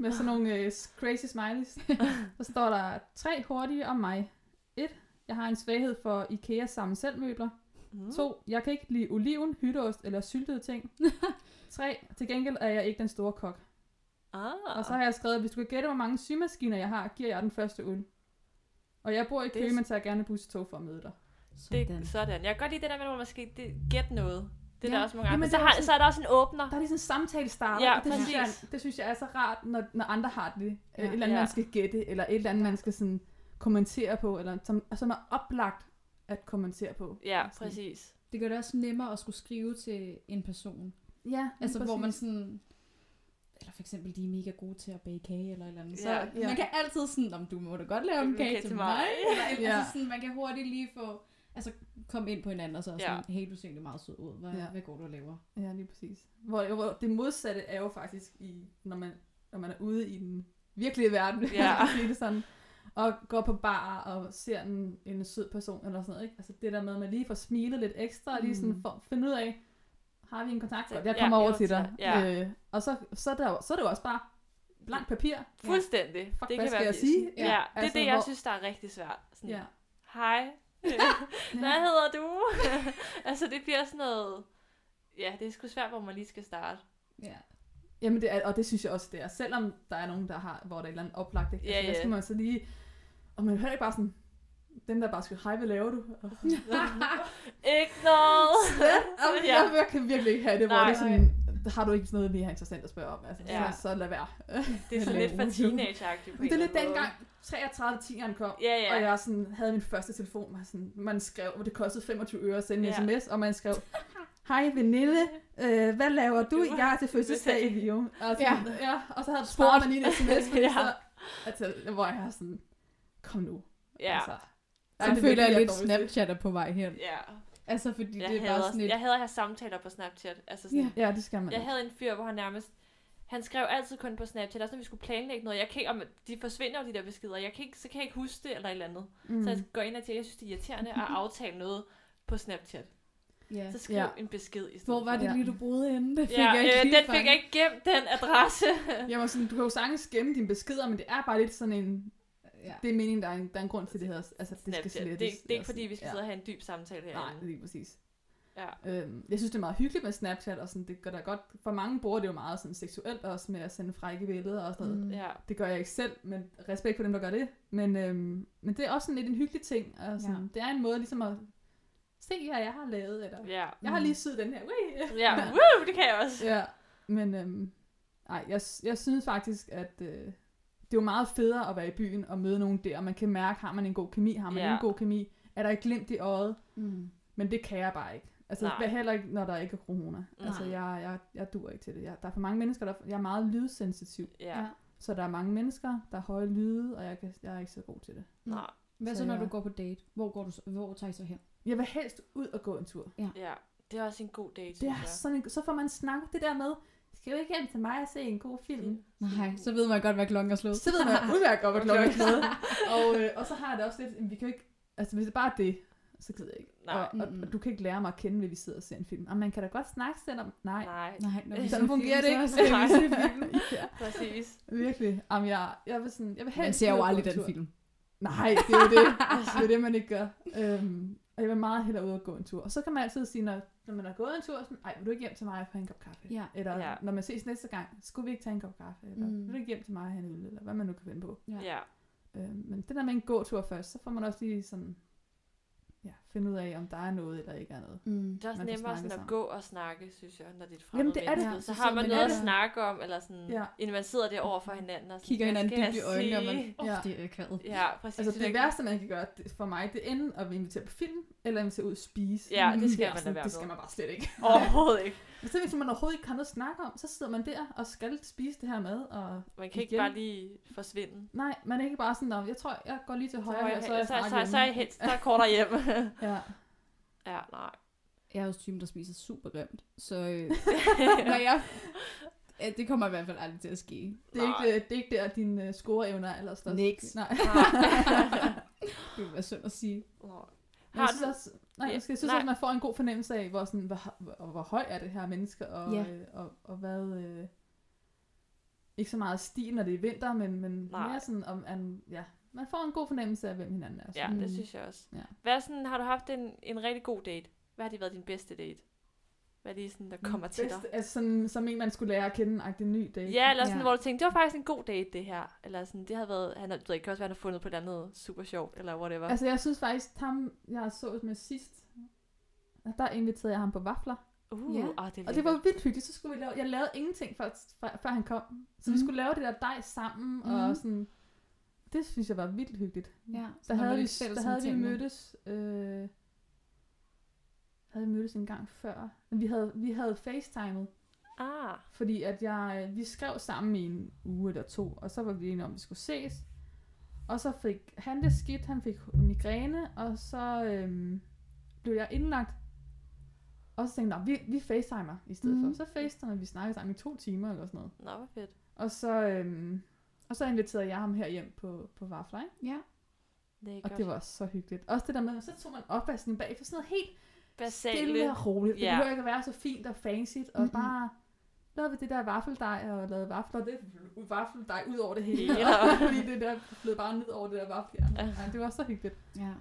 med sådan nogle øh, crazy smileys. så står der tre hurtige om mig. Et, jeg har en svaghed for IKEA sammen selv møbler. Mm. To, jeg kan ikke lide oliven, hytteost eller syltede ting. Tre, til gengæld er jeg ikke den store kok. Ah. Og så har jeg skrevet, hvis du kan gætte, hvor mange symaskiner jeg har, giver jeg den første øl. Og jeg bor i er Køge, men tager gerne bus-tog for at møde dig. Sådan. Det, sådan. Jeg kan godt lide det der med, hvor man skal det, gætte noget. Det er Ja. der også mange Jamen, andre. Så, er har, så er der også en åbner. Der er lige sådan en samtale starter, Ja, det synes, jeg, det synes jeg er så rart, når, når andre har det. Ja. Et eller andet, Ja. man skal gætte, eller et eller andet, man skal sådan kommentere på, eller som, som er oplagt at kommentere på. Ja, Sådan. præcis. Det gør det også nemmere at skulle skrive til en person. Ja, Altså, hvor man sådan... Eller for eksempel, de er mega gode til at bage kage eller et eller andet. Så Ja. ja. man kan altid sådan, om du må da godt lave en En kage, til mig. Eller, Ja. altså sådan, man kan hurtigt lige få... Altså, komme ind på hinanden og så er Ja. sådan, hey, du ser egentlig meget sød ud. Hvad, Ja. hvad går du og laver? Ja, lige præcis. Hvor, hvor det modsatte er jo faktisk, i, når, man, når man er ude i den virkelige verden, Ja. sige det sådan, og går på bar og ser en, en sød person eller sådan noget. Ikke? Altså det der med, at man lige får smilet lidt ekstra, og lige sådan Mm. får, finde ud af, har vi en kontakt? Ja, jeg kommer jeg over er til dig. dig. Øh, og så, så, er der, så er det jo også bare blankt papir. Fuldstændig. Fuck, det hvad kan skal være jeg sige? Ja, Ja, ja det er altså, det, jeg hvor- synes, der er rigtig svært. Sådan, Ja. Hej. Hvad hedder du? altså, det bliver sådan noget... Ja, det er sgu svært, hvor man lige skal starte. Ja. Jamen det er, og det synes jeg også, det er. Selvom der er nogen, der har, hvor der er et eller andet oplagt, ikke? Ja, altså, der ja. skal man så lige, og man hører ikke bare sådan, dem der bare skal, hej, hvad laver du? Ikke noget. Jamen, Ja. jeg, kan virkelig ikke have det, hvor Nej. det er sådan, har du ikke noget mere interessant at spørge om? Altså, Ja. så, så lad være. Det er sådan lidt for teenage-agtigt det er en lidt dengang 33 10'eren kom. Ja, ja. og jeg sådan, havde min første telefon, og sådan, man skrev, og det kostede 25 øre at sende en Ja. sms, og man skrev, hej veninde, øh, hvad laver du? Du- Jeg er til fødselsdag i Vium. Altså, Ja. ja. ja. Og så havde Spurgt. sparet man lige en sms, Ja. så, altså, hvor jeg er sådan, kom nu. Ja, Altså, Så det er føler jeg lidt. Snapchat er på vej hen. ja. Altså, fordi Jeg det er bare sådan et... jeg hader at have samtaler på Snapchat. Altså sådan, Ja. Ja, det skal man Jeg ikke. havde en fyr, hvor han nærmest... Han skrev altid kun på Snapchat, også når vi skulle planlægge noget. Jeg kan ikke, om, de forsvinder jo, de der beskeder. Jeg kan ikke, så kan jeg ikke huske det eller et eller andet. Mm. Så jeg går ind og tænker, jeg synes, det er irriterende at aftale noget på Snapchat. Ja. Så skriv Ja. en besked i stedet Hvor var det lige, du boede henne? Det fik Ja, jeg ikke øh, den fik fanget. jeg ikke gemt, den adresse. Jeg var sådan, du kan jo sagtens gemme dine beskeder, men det er bare lidt sådan en... Ja. Det er meningen, der er en, der er en grund til det her. Altså, det skal slettes. Det, er- det er ikke eller fordi, vi skal ja. sidde og have en dyb samtale Nej, herinde. lige præcis. Ja. Øhm, jeg synes, det er meget hyggeligt med Snapchat, og sådan, det gør da godt. For mange bruger det jo meget sådan seksuelt også med at sende frække billeder og sådan noget. Mm. Ja. Det gør jeg ikke selv, men respekt for dem, der gør det. Men, øhm, men det er også sådan lidt en hyggelig ting. Og sådan, Ja. Det er en måde ligesom at se, hvad jeg har lavet. Eller, Ja. Jeg har lige syet den her. Ui! Ja, woo, det kan jeg også. Ja, men øhm, ej, jeg, jeg synes faktisk, at øh, det er jo meget federe at være i byen og møde nogen der, og man kan mærke, har man en god kemi, har man Ja. en god kemi, er der et glimt i øjet, Mm. men det kan jeg bare ikke. Altså Nej. heller ikke, når der ikke er corona. Altså Nej. jeg, jeg, jeg dur ikke til det. Jeg, der er for mange mennesker, der, jeg er meget lydsensitiv, Ja. Ja. så der er mange mennesker, der er høje lyde, og jeg, kan, jeg er ikke så god til det. Nej. Hvad så, Så når jeg- du går på date? Hvor, går du, hvor tager I så hen? Jeg vil helst ud og gå en tur. Ja. Det er også en god date, Det er sådan en, så får man snakket det der med, skal du ikke hjem til mig og se en god film? Nej, så ved man godt, hvad klokken er slået. Så ved man udmærket godt, hvad klokken er slået. og, øh, og så har jeg det også lidt, vi kan ikke, altså hvis det bare er det, så gider jeg ikke. Nej. Og, og, og, du kan ikke lære mig at kende, ved vi sidder og ser en film. Og man kan da godt snakke selvom, nej. Nej, Nej, når vi Sådan ser fungerer det så ikke. ser film. ja, præcis. virkelig. Jamen, jeg, jeg vil sådan, jeg vil Man helst ser ud jo aldrig en den tur. film. Nej, det er jo det. det er det, man ikke gør. Øhm, og jeg vil meget hellere ud og gå en tur. Og så kan man altid sige, når, når man har gået en tur, sådan, ej, vil du ikke hjem til mig og få en kop kaffe? Ja. Eller Ja. når man ses næste gang, skulle vi ikke tage en kop kaffe? Eller Mm. vil du ikke hjem til mig og have en øl? Eller hvad man nu kan finde på. Ja. Ja. Øhm, men det der med en gåtur først, så får man også lige sådan, finde ud af, om der er noget eller ikke er noget. Mm. Det er også Man nemmere sådan at sammen. gå og snakke, synes jeg, når det er et Jamen, fremmed det er det. menneske. Ja, Så så har man noget at snakke om, eller sådan, Ja. inden man sidder der over for hinanden. Og sådan, Kigger hinanden dybt i øjnene, og man, Ja. oh, det er akavet. Ja, præcis. Altså det ikke- værste, man kan gøre det, for mig, det er enten at invitere på film, eller invitere ud at spise. Ja, det skal er man sådan, lade være Det skal man bare slet ikke. Overhovedet ikke. Men så hvis man overhovedet ikke har noget at snakke om, så sidder man der og skal spise det her mad, og Man kan ikke Igen. bare lige forsvinde. nej, man er ikke bare sådan, "Nå, jeg tror, jeg går lige til Så, højre, her, jeg, så er jeg så, så, så, så er jeg hjemme." helt, der er kortere hjem. Ja. ja, nej. Jeg er også typen, der spiser super grimt. Så øh, når jeg... Ja, det kommer i hvert fald aldrig til at ske. Det er, ikke, det er ikke der, din uh, scoreevner er allerstørst. Niks. Nej. Det vil være synd at sige. Har jeg synes også, nej, Ja, jeg, synes nej. også, man får en god fornemmelse af, hvor, sådan, hvor, hvor, hvor høj er det her menneske, og, Ja. øh, og, og hvad... Øh, ikke så meget stil, når det er vinter, men, men Nej. mere sådan, om, an, ja, man får en god fornemmelse af, hvem hinanden er. Ja, sådan. det synes jeg også. Ja. Hvad sådan, har du haft en, en rigtig god date? Hvad har det været din bedste date? Hvad er det sådan, der kommer til dig? Altså sådan, som en, man skulle lære at kende, agtig ny date. Ja, eller sådan, Ja. hvor du tænkte, det var faktisk en god date, det her. Eller sådan, det havde været, han ved, ikke, det kan også være, han har fundet på et eller andet super sjovt, eller whatever. Altså, jeg synes faktisk, ham, jeg så med sidst, der inviterede jeg ham på vafler. uh, ja. ah, det er Og det var vildt hyggeligt. Så skulle vi lave, jeg lavede ingenting, før, før, han kom. Så mm. vi Mhm. skulle lave det der dej sammen, mm. Mhm. og sådan... Det synes jeg var vildt hyggeligt. Ja, Der havde, vi, der havde vi mødtes... Øh, havde vi mødtes en gang før. Men vi havde, vi havde facetimet, Ah, fordi at jeg, vi skrev sammen i en uge eller to, og så var vi enige om, at vi skulle ses. Og så fik han det skidt, han fik migræne, og så øhm, blev jeg indlagt. Og så tænkte jeg, "Nå, vi, vi facetimer i stedet Mhm. mm. for. Så facetimer vi snakkede sammen i to timer eller sådan noget. nå, hvor fedt. Og så, øhm, og så inviterede jeg ham her hjem på, på ikke? Ja. Lækkert. Og det var så hyggeligt. Også det der med, så tog man opvasken bag for sådan noget helt Basale. stille og roligt. Det Ja. behøver ikke at være så fint og fancy, og Mm-mm. bare lavede vi det der vaffeldej, og lavede vafler, det vaffeldej ud over det hele. Ja. Fordi det der flød bare ned over det der vaffeljern. Ja. Ja, det var så hyggeligt. ja.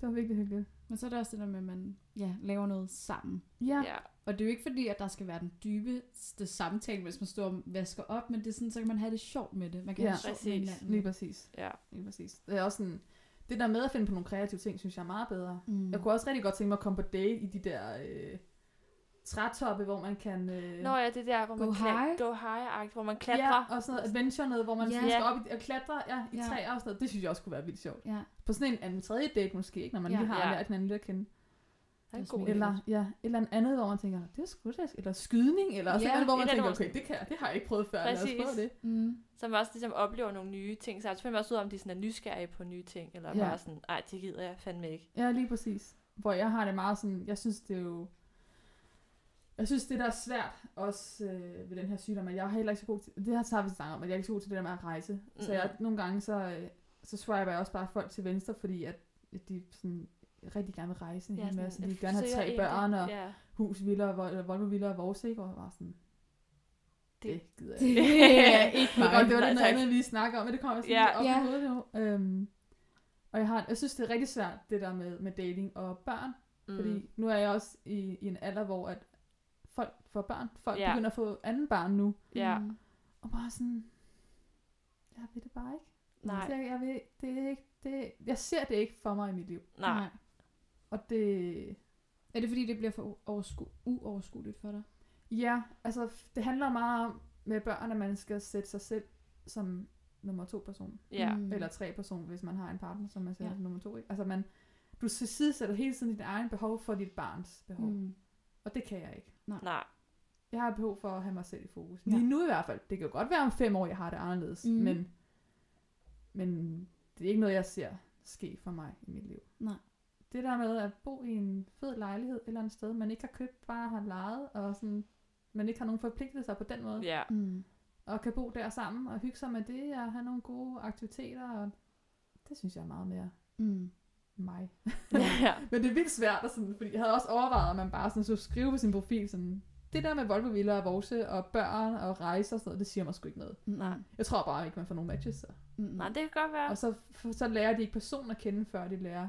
Det var virkelig hyggeligt. Men så er det også det der med, at man ja, laver noget sammen. Ja, Ja, Og det er jo ikke fordi, at der skal være den dybeste samtale, hvis man står og vasker op, men det er sådan, så kan man have det sjovt med det. Man kan Ja. have det sjovt med Præcis. hinanden. lige præcis. ja. Lige præcis. Det er også sådan, det der med at finde på nogle kreative ting, synes jeg er meget bedre. Mm. Jeg kunne også rigtig godt tænke mig at komme på date i de der øh, trætoppe, hvor man kan... Øh, Nå ja, det der, hvor Go man kla- high? go high hvor man klatrer. Ja, og sådan noget adventure noget, hvor man yeah. skal op i, og klatre ja, i Ja. træer og sådan noget. Det synes jeg også kunne være vildt sjovt. Ja. På sådan en anden tredje date måske, ikke? når man Ja. lige har Ja. lært hinanden lidt at kende. Det er god. Eller, ja, et eller andet, hvor man tænker, det er sgu da, eller skydning, eller sådan Ja, noget, hvor man tænker, okay, det, kan jeg, det har jeg ikke prøvet før, lad os Præcis. prøve det. Mm. Så man også ligesom oplever nogle nye ting. Så jeg finder også ud af, om de sådan er nysgerrige på nye ting. Eller Ja. bare sådan, nej, det gider jeg fandme ikke. Ja, lige præcis. Hvor jeg har det meget sådan, jeg synes det er jo, jeg synes det der er svært også øh, ved den her sygdom, at jeg er heller ikke så god til, det her tager vi snakket om, at jeg er ikke så god til det der med at rejse. Mm. Så jeg, nogle gange så, øh, så swiper jeg også bare folk til venstre, fordi at, at de sådan rigtig gerne vil rejse en Ja, hel sådan, masse. De jeg vil gerne have tre børn og Ja. hus, villa, og Vol- Volvo, villa og vores, ikke? Og jeg var sådan, det, Det- gider jeg Det ikke. er ikke Det, var, mig. det var Nej, det noget andet, vi snakker om, men det kommer sådan Ja. op Ja. i hovedet nu. Øhm, og jeg, har, jeg synes, det er rigtig svært, det der med, med dating og børn. Mm. Fordi nu er jeg også i, i en alder, hvor at folk får børn. Folk Ja. begynder at få anden barn nu. Ja. Mm. Og bare sådan, jeg ved det bare ikke. Nej. Så jeg, jeg, ved, det er ikke, det, jeg ser det ikke for mig i mit liv. Nej. Og det, Er det fordi, det bliver for uoversku- uoverskueligt for dig? ja, altså det handler meget om med børn, at man skal sætte sig selv som nummer to person. Ja. Mm. Eller tre person, hvis man har en partner, som man sætter Ja. ja. som nummer to. Ikke? Altså man, du tilsidesætter hele tiden dit egen behov for dit barns behov. Mm. Og det kan jeg ikke. Nej. Jeg har behov for at have mig selv i fokus. Ja. Lige nu i hvert fald. Det kan jo godt være om fem år, jeg har det anderledes. Mm. Men, men det er ikke noget, jeg ser ske for mig i mit liv. Nej. Det der med at bo i en fed lejlighed et eller andet sted, man ikke har købt, bare har lejet, og sådan, man ikke har nogen forpligtelser på den måde, Ja. Mm. og kan bo der sammen og hygge sig med det, og have nogle gode aktiviteter, og det synes jeg er meget mere Mm. mig. ja. Men det er vildt svært, og sådan, fordi jeg havde også overvejet, at man bare sådan, så skrive på sin profil, sådan, det der med Volvo Villa og Vorse og børn og rejser og sådan noget, det siger mig sgu ikke noget. Nej. Jeg tror bare ikke, man får nogen matches. Så. Mm. Nej, det kan godt være. Og så, så lærer de ikke personen at kende, før de lærer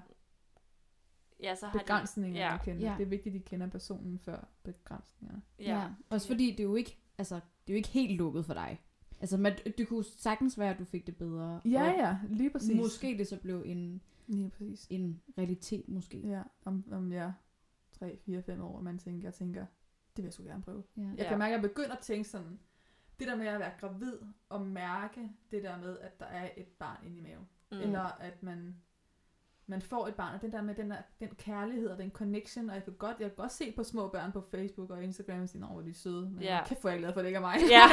Ja, så har de... begrænsningerne ja. at kende. Ja. Det er vigtigt, at de kender personen før begrænsningerne. Ja. ja. Også fordi det er jo ikke, altså, det er jo ikke helt lukket for dig. Altså, man, det kunne sagtens være, at du fik det bedre. Ja, ja, lige præcis. Måske det så blev en, Lige præcis. en realitet, måske. Ja, om, om jeg 3, 4, 5 år, og man tænker, jeg tænker, det vil jeg sgu gerne prøve. Ja. Jeg Ja. kan mærke, at jeg begynder at tænke sådan, det der med at være gravid og mærke det der med, at der er et barn inde i maven. Mm. Eller at man, man får et barn, og den der med den, der, den kærlighed og den connection, og jeg kan godt, jeg kan godt se på små børn på Facebook og Instagram, og sige, hvor de er søde, men Ja. ja. kæft, hvor jeg glad for, at det ikke er mig. Ja.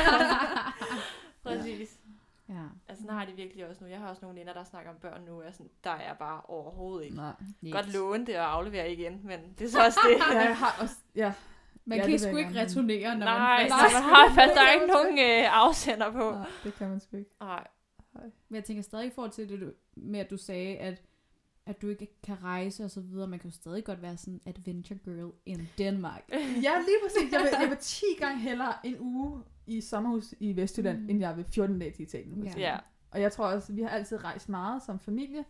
Præcis. ja. Altså, sådan har de virkelig også nu. Jeg har også nogle venner, der snakker om børn nu. og Jeg er sådan, der er jeg bare overhovedet ikke. Nej. Godt låne det og aflevere igen, men det er så også det. Ja, jeg har også, ja. Man Ja, kan sgu ikke returnere, når Nej, man først man Nej. har fast, der er ikke nogen øh, afsender på. Nej, det kan man sgu ikke. Nej. Men jeg tænker stadig i forhold til det du, med, at du sagde, at, at du ikke kan rejse og så videre. Man kan jo stadig godt være sådan adventure girl in Denmark. Ja, lige præcis. Jeg vil, jeg vil 10 gange hellere en uge i sommerhus i Vestjylland, Mm. end jeg vil 14 dage til Italien. Ja. Ja. Og jeg tror også, vi har altid rejst meget som familie.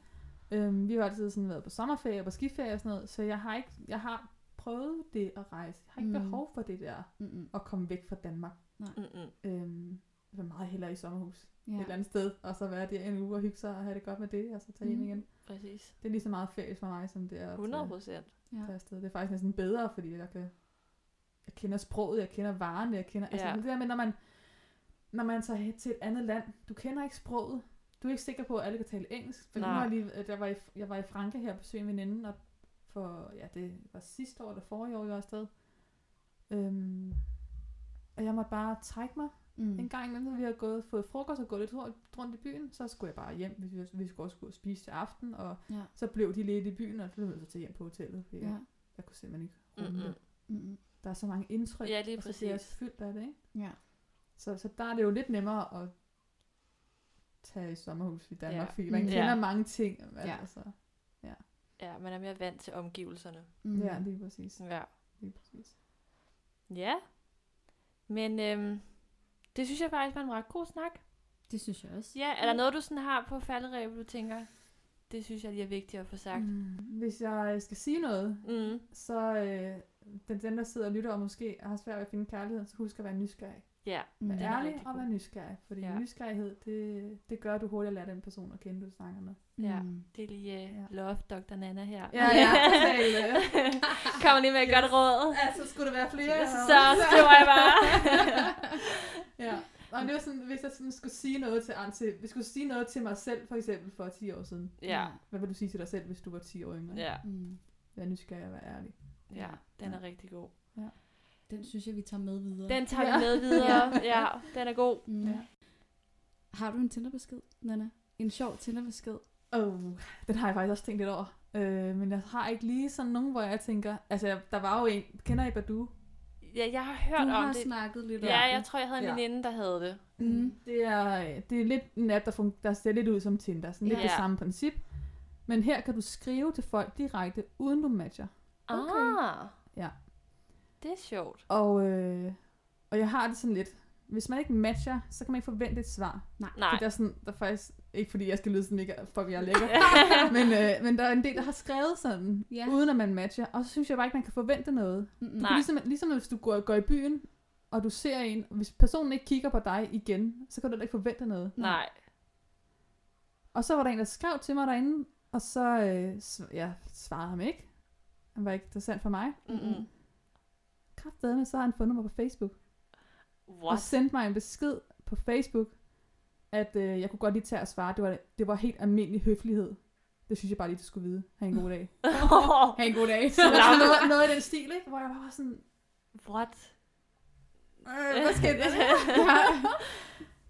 Øhm, vi har altid sådan været på sommerferie og på skiferie og sådan noget, så jeg har ikke, jeg har prøvet det at rejse. Jeg har ikke Mm. behov for det der Mm-mm. at komme væk fra Danmark. Mm-mm. Øhm, vil meget hellere i sommerhus ja. Et eller andet sted, og så være der en uge og hygge sig og have det godt med det, og så tage hjem Mm. igen. Præcis. Det er lige så meget ferie for mig, som det er at 100 tage, procent. Ja. Det er faktisk næsten bedre, fordi jeg kan jeg kender sproget, jeg kender varerne, jeg kender... Altså Ja. det der med, når man, når man tager til et andet land, du kender ikke sproget. Du er ikke sikker på, at alle kan tale engelsk. For nu har jeg, lige, jeg, var i, jeg var i Frankrig her og besøgte en veninde, og for, ja, det var sidste år eller forrige år, jeg var afsted. Øhm, og jeg måtte bare trække mig Mm. en gang imellem, når vi har gået, fået frokost og gået lidt rundt, i byen, så skulle jeg bare hjem, hvis vi, vi skulle også gå og spise til aften, og Ja. så blev de lidt i byen, og så blev jeg så til hjem på hotellet, fordi Ja. jeg, jeg kunne simpelthen ikke rumme det. Mm-mm. Mm-mm. Der er så mange indtryk, Ja, lige og så bliver jeg fyldt af det, ikke? Ja. Så, så der er det jo lidt nemmere at tage i sommerhus i Danmark, Ja. fordi man Mm. kender Ja. mange ting. Ja. Ja. Altså. Ja, man er mere vant til omgivelserne. Mm. ja, lige præcis. Ja. Lige præcis. Ja. Men øhm, det synes jeg faktisk var en ret god snak. Det synes jeg også. Ja, er der noget, du sådan har på falderæbet, du tænker, det synes jeg lige er vigtigt at få sagt? Mm. Hvis jeg skal sige noget, Mm. så øh, den, den, der sidder og lytter og måske har svært ved at finde kærlighed, så husk at være nysgerrig. Ja, Mm. Vær ærlig og god. vær nysgerrig, fordi Ja. nysgerrighed, det, det gør, at du hurtigt lærer den person at kende, du snakker med. Ja. Mm. det er lige uh, Ja. love Dr. Nana her. Ja, ja. Øh. Kommer lige med et godt råd. Ja, så skulle der være flere. Så skriver jeg bare. ja. Og det var sådan, hvis jeg sådan skulle sige noget til, an- til, hvis jeg skulle sige noget til mig selv, for eksempel for 10 år siden. Ja, Hvad vil du sige til dig selv, hvis du var 10 år yngre? ja, Mm. Vær nysgerrig og vær ærlig. ja, den er rigtig god. Den synes jeg, vi tager med videre. Den tager vi Ja. med videre. Ja, den er god. Mm. Ja. Har du en Tinder-besked, Nana? En sjov Tinder-besked? Oh, den har jeg faktisk også tænkt lidt over. Øh, men jeg har ikke lige sådan nogen, hvor jeg tænker... Altså, der var jo en... Kender I Badu? Ja, jeg har hørt Du om har det. snakket lidt om Ja, det. jeg tror, jeg havde en Ja. veninde, der havde det. Mm. Det er, det er lidt en app, der, fun- der ser lidt ud som Tinder. Sådan lidt Ja. det samme princip. Men her kan du skrive til folk direkte, uden du matcher. Okay. Ah. Ja. Det er sjovt. Og, øh, og jeg har det sådan lidt... Hvis man ikke matcher, så kan man ikke forvente et svar. Nej. For der er, sådan, der er faktisk... Ikke fordi jeg skal lyde sådan mega... Fuck, jeg er lækker. men, øh, men der er en del, der har skrevet sådan, Ja. uden at man matcher. Og så synes jeg bare ikke, man kan forvente noget. Mm-mm. Du Nej. kan ligesom, ligesom hvis du går, går i byen, og du ser en, og hvis personen ikke kigger på dig igen, så kan du heller ikke forvente noget. Nej. Og så var der en, der skrev til mig derinde, og så øh, sv- ja, svarede ham ikke. Han var ikke interessant for mig. Mm-mm. Kraftedeme, så har han fundet mig på Facebook. Og What? sendte mig en besked på Facebook, at øh, jeg kunne godt lige tage at svare. Det var, det var helt almindelig høflighed. Det synes jeg bare lige, du skulle vide. Ha' en god dag. Ha' en god dag. Så noget, noget i den stil, ikke? Hvor jeg bare var sådan, What? øh, hvad skete der?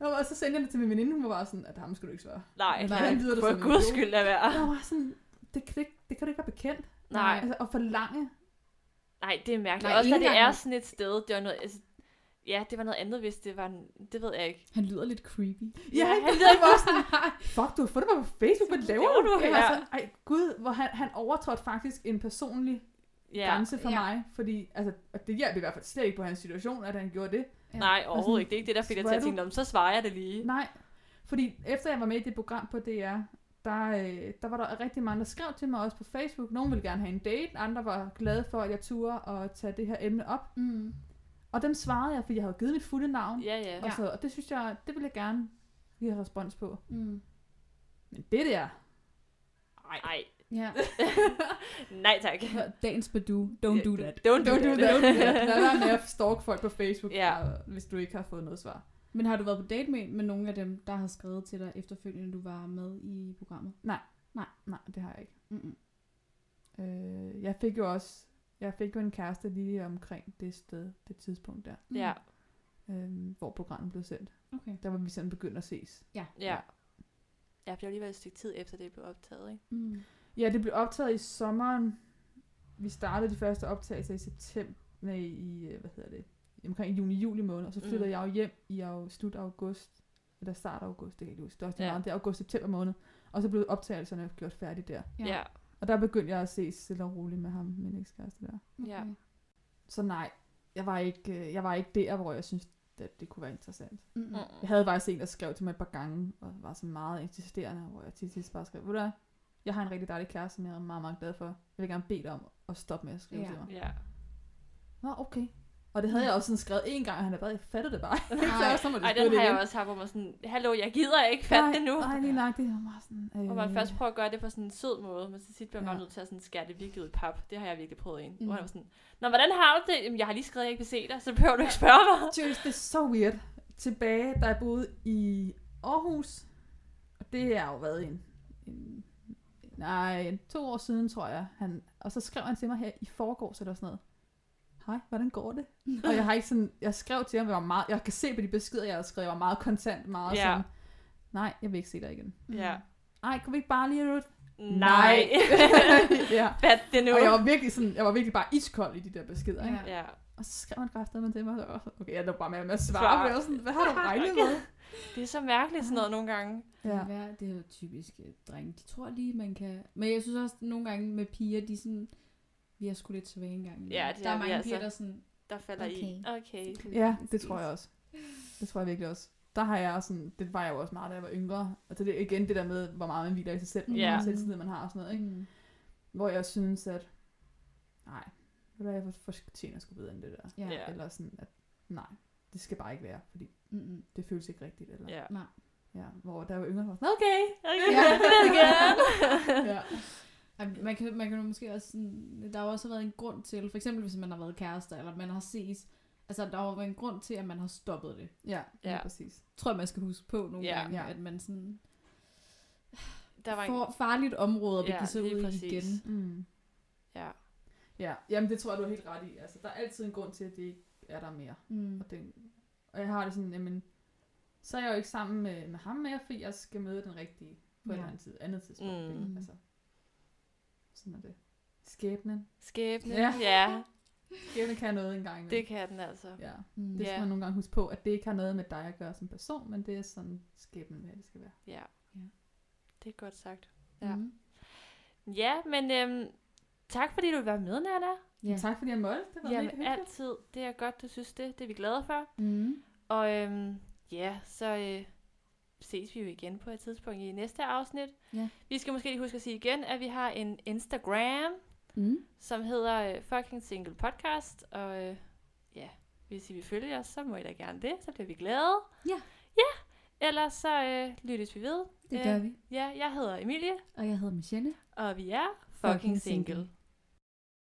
ja. Og så sendte jeg det til min veninde, hun var bare sådan, at ham skulle du ikke svare. Nej, Nej, han lyder for guds skyld lad være. Jeg var sådan, det kan, ikke, det kan du ikke være bekendt. Nej, Altså, at forlange. nej, det er mærkeligt. Nej, Også når det er sådan et sted, det var noget, altså, ja, det var noget andet, hvis det var, en, det ved jeg ikke. Han lyder lidt creepy. Ja, han han lyder var sådan, fuck, du har fundet mig på Facebook, hvad laver du? Jeg her? sådan, ej gud, hvor han, han overtrådte faktisk en personlig Ja, grænse for Ja. mig, fordi altså, det hjalp i hvert fald slet ikke på hans situation, at han gjorde det. Ja. nej, overhovedet sådan, ikke. Det er ikke det, der fik hvor til at tænke, "Nå, så svarer jeg det lige. Nej, fordi efter jeg var med i det program på DR, der, øh, der var der rigtig mange, der skrev til mig også på Facebook. Nogle ville gerne have en date, andre var glade for, at jeg turde at tage det her emne op. Mm. Og dem svarede jeg, fordi jeg havde givet mit fulde navn. Ja, ja. Og, så, og det synes jeg, det vil jeg gerne give respons på. Mm. Men det der, Nej, nej. Ja. Nej, tak. Dagens Badu. Don't do that. Don't do, don't do that. that. Lad være med at stalke folk på Facebook, Ja. og, hvis du ikke har fået noget svar. Men har du været på date med, med nogle af dem, der har skrevet til dig efterfølgende, du var med i programmet? Nej, det har jeg ikke. Mm-mm. Øh, jeg fik jo også, jeg fik jo en kæreste lige omkring det sted, det tidspunkt der, Ja, øh, hvor programmet blev sendt. Okay. Der var vi sådan begyndt at ses. Ja. ja. Ja, for det var lige været et stykke tid efter, det blev optaget, ikke? Mm. Ja, det blev optaget i sommeren. Vi startede de første optagelser i september. i, øh, hvad hedder det, omkring juni-juli måned, og så flyttede Mm. jeg jo hjem i au- slut august, eller start af august, det kan jeg ikke huske, det var, Ja. ja. det er august-september måned, og så blev optagelserne gjort færdige der. Ja. ja. Og der begyndte jeg at se stille og roligt med ham, min ekskæreste der. Ja. Så nej, jeg var ikke, øh, jeg var ikke der, hvor jeg synes, at det kunne være interessant. Mm-hmm. Jeg havde faktisk en, der skrev til mig et par gange, og var så meget insisterende, hvor jeg til sidst bare skrev, ved du jeg har en rigtig dejlig kæreste, som jeg er meget, meget glad for. Jeg vil gerne bede dig om at stoppe med at skrive Ja. til mig. ja. Nå, okay. Og det havde jeg også sådan skrevet en gang, og han havde bare fattet det bare. Nej. så, så må det Ej, den det har jeg igen. også haft, hvor man sådan, hallo, jeg gider ikke fatte det nu. Nej, lige nok, det var meget sådan... Øh, Hvor man først prøver at gøre det på sådan en sød måde, men til sidst bliver man Ja. bare nødt til at sådan skære det virkelig ud i pap. Det har jeg virkelig prøvet en. Mm. Mm. Hvor han var sådan, Nå, hvordan har du det? Jamen, jeg har lige skrevet, at jeg ikke vil se dig, så behøver du ikke spørge mig. Seriøst, det er så weird. Tilbage, da jeg boede i Aarhus, og det er jo været en, en nej, to år siden, tror jeg. Han, og så skrev han til mig her i forgårs eller sådan noget. Hej, hvordan går det? og jeg har ikke sådan, jeg skrev til ham, jeg var meget, jeg kan se på de beskeder, jeg har skrevet, jeg var meget kontant, meget Ja. sådan, nej, jeg vil ikke se dig igen. Ja. Ej, kunne vi ikke bare lige? Nej. ja. Fat det nu. Og jeg var virkelig sådan, jeg var virkelig bare iskold i de der beskeder, ikke? Ja. Og så skrev han kraftedet til mig, og okay, jeg lå bare med, med at Svar. svare, men jeg var sådan, hvad har du regnet med? Det er så mærkeligt sådan noget nogle gange. Ja. Det, er, jo typisk øh, drenge. De tror lige, man kan... Men jeg synes også, at nogle gange med piger, de sådan... Vi er sgu lidt svage engang. Ja, det der er er mange altså. piger, der er sådan... Der falder i. Okay. Ja, det tror jeg også. Det tror jeg virkelig også. Der har jeg også sådan, det var jeg jo også meget, da jeg var yngre. Og det er igen det der med, hvor meget man hviler i sig selv, hvor Ja. meget selvtillid man har og sådan noget, ikke? Mm. Hvor jeg synes, at nej, du hvad, jeg fortjener sgu bedre end det der. Ja. Ja. Eller sådan, at nej, det skal bare ikke være, fordi Mm-mm. det føles ikke rigtigt. Eller, Ja. Nej. ja. Hvor der var yngre, var sådan, okay. Okay, Ja. det vil jeg gerne. ja. Man kan, man kan jo måske også sådan, der har også været en grund til, for eksempel hvis man har været kærester, eller man har ses, altså der har været en grund til, at man har stoppet det. Ja, ja. Ja. præcis. Tror jeg, man skal huske på nogle Ja. gange, Ja. at man sådan Der var en... får farligt område at Ja, begive sig lige ud præcis. igen. Mm. Ja. Ja, jamen det tror jeg, du har helt ret i. Altså, der er altid en grund til, at det ikke er der mere. Mm. Og, det, og jeg har det sådan, jamen, så er jeg jo ikke sammen med, med ham mere, fordi jeg skal møde den rigtige på et Ja. eller andet, tid, andet tidspunkt. Mm. Ikke? Altså, sådan er det. Skæbnen. Skæbne. Ja. ja, Skæbnen kan noget en gang det kan den altså. Ja, Mm. det skal Ja. man nogle gange huske på, at det ikke har noget med dig at gøre som person, men det er sådan skæbnen, hvad det skal være. Ja. Ja. Det er godt sagt. Ja. Mm. Ja, men øhm, tak fordi du vil være med, Nana. Ja. Tak fordi jeg måtte. Det var Jamen altid. Det er godt, du synes det. Det er vi glade for. Mm. Og øhm, ja, så øh, ses vi jo igen på et tidspunkt i næste afsnit. Ja. Vi skal måske lige huske at sige igen, at vi har en Instagram, Mm. som hedder øh, Fucking Single Podcast. Og øh, ja, hvis I vil følge os, så må I da gerne det. Så bliver vi glade. Ja. Ja. Ellers så øh, lyttes vi ved. Det Øh, gør vi. Ja, jeg hedder Emilie, Og jeg hedder Michelle. og vi er Fucking Fucking Single. Single.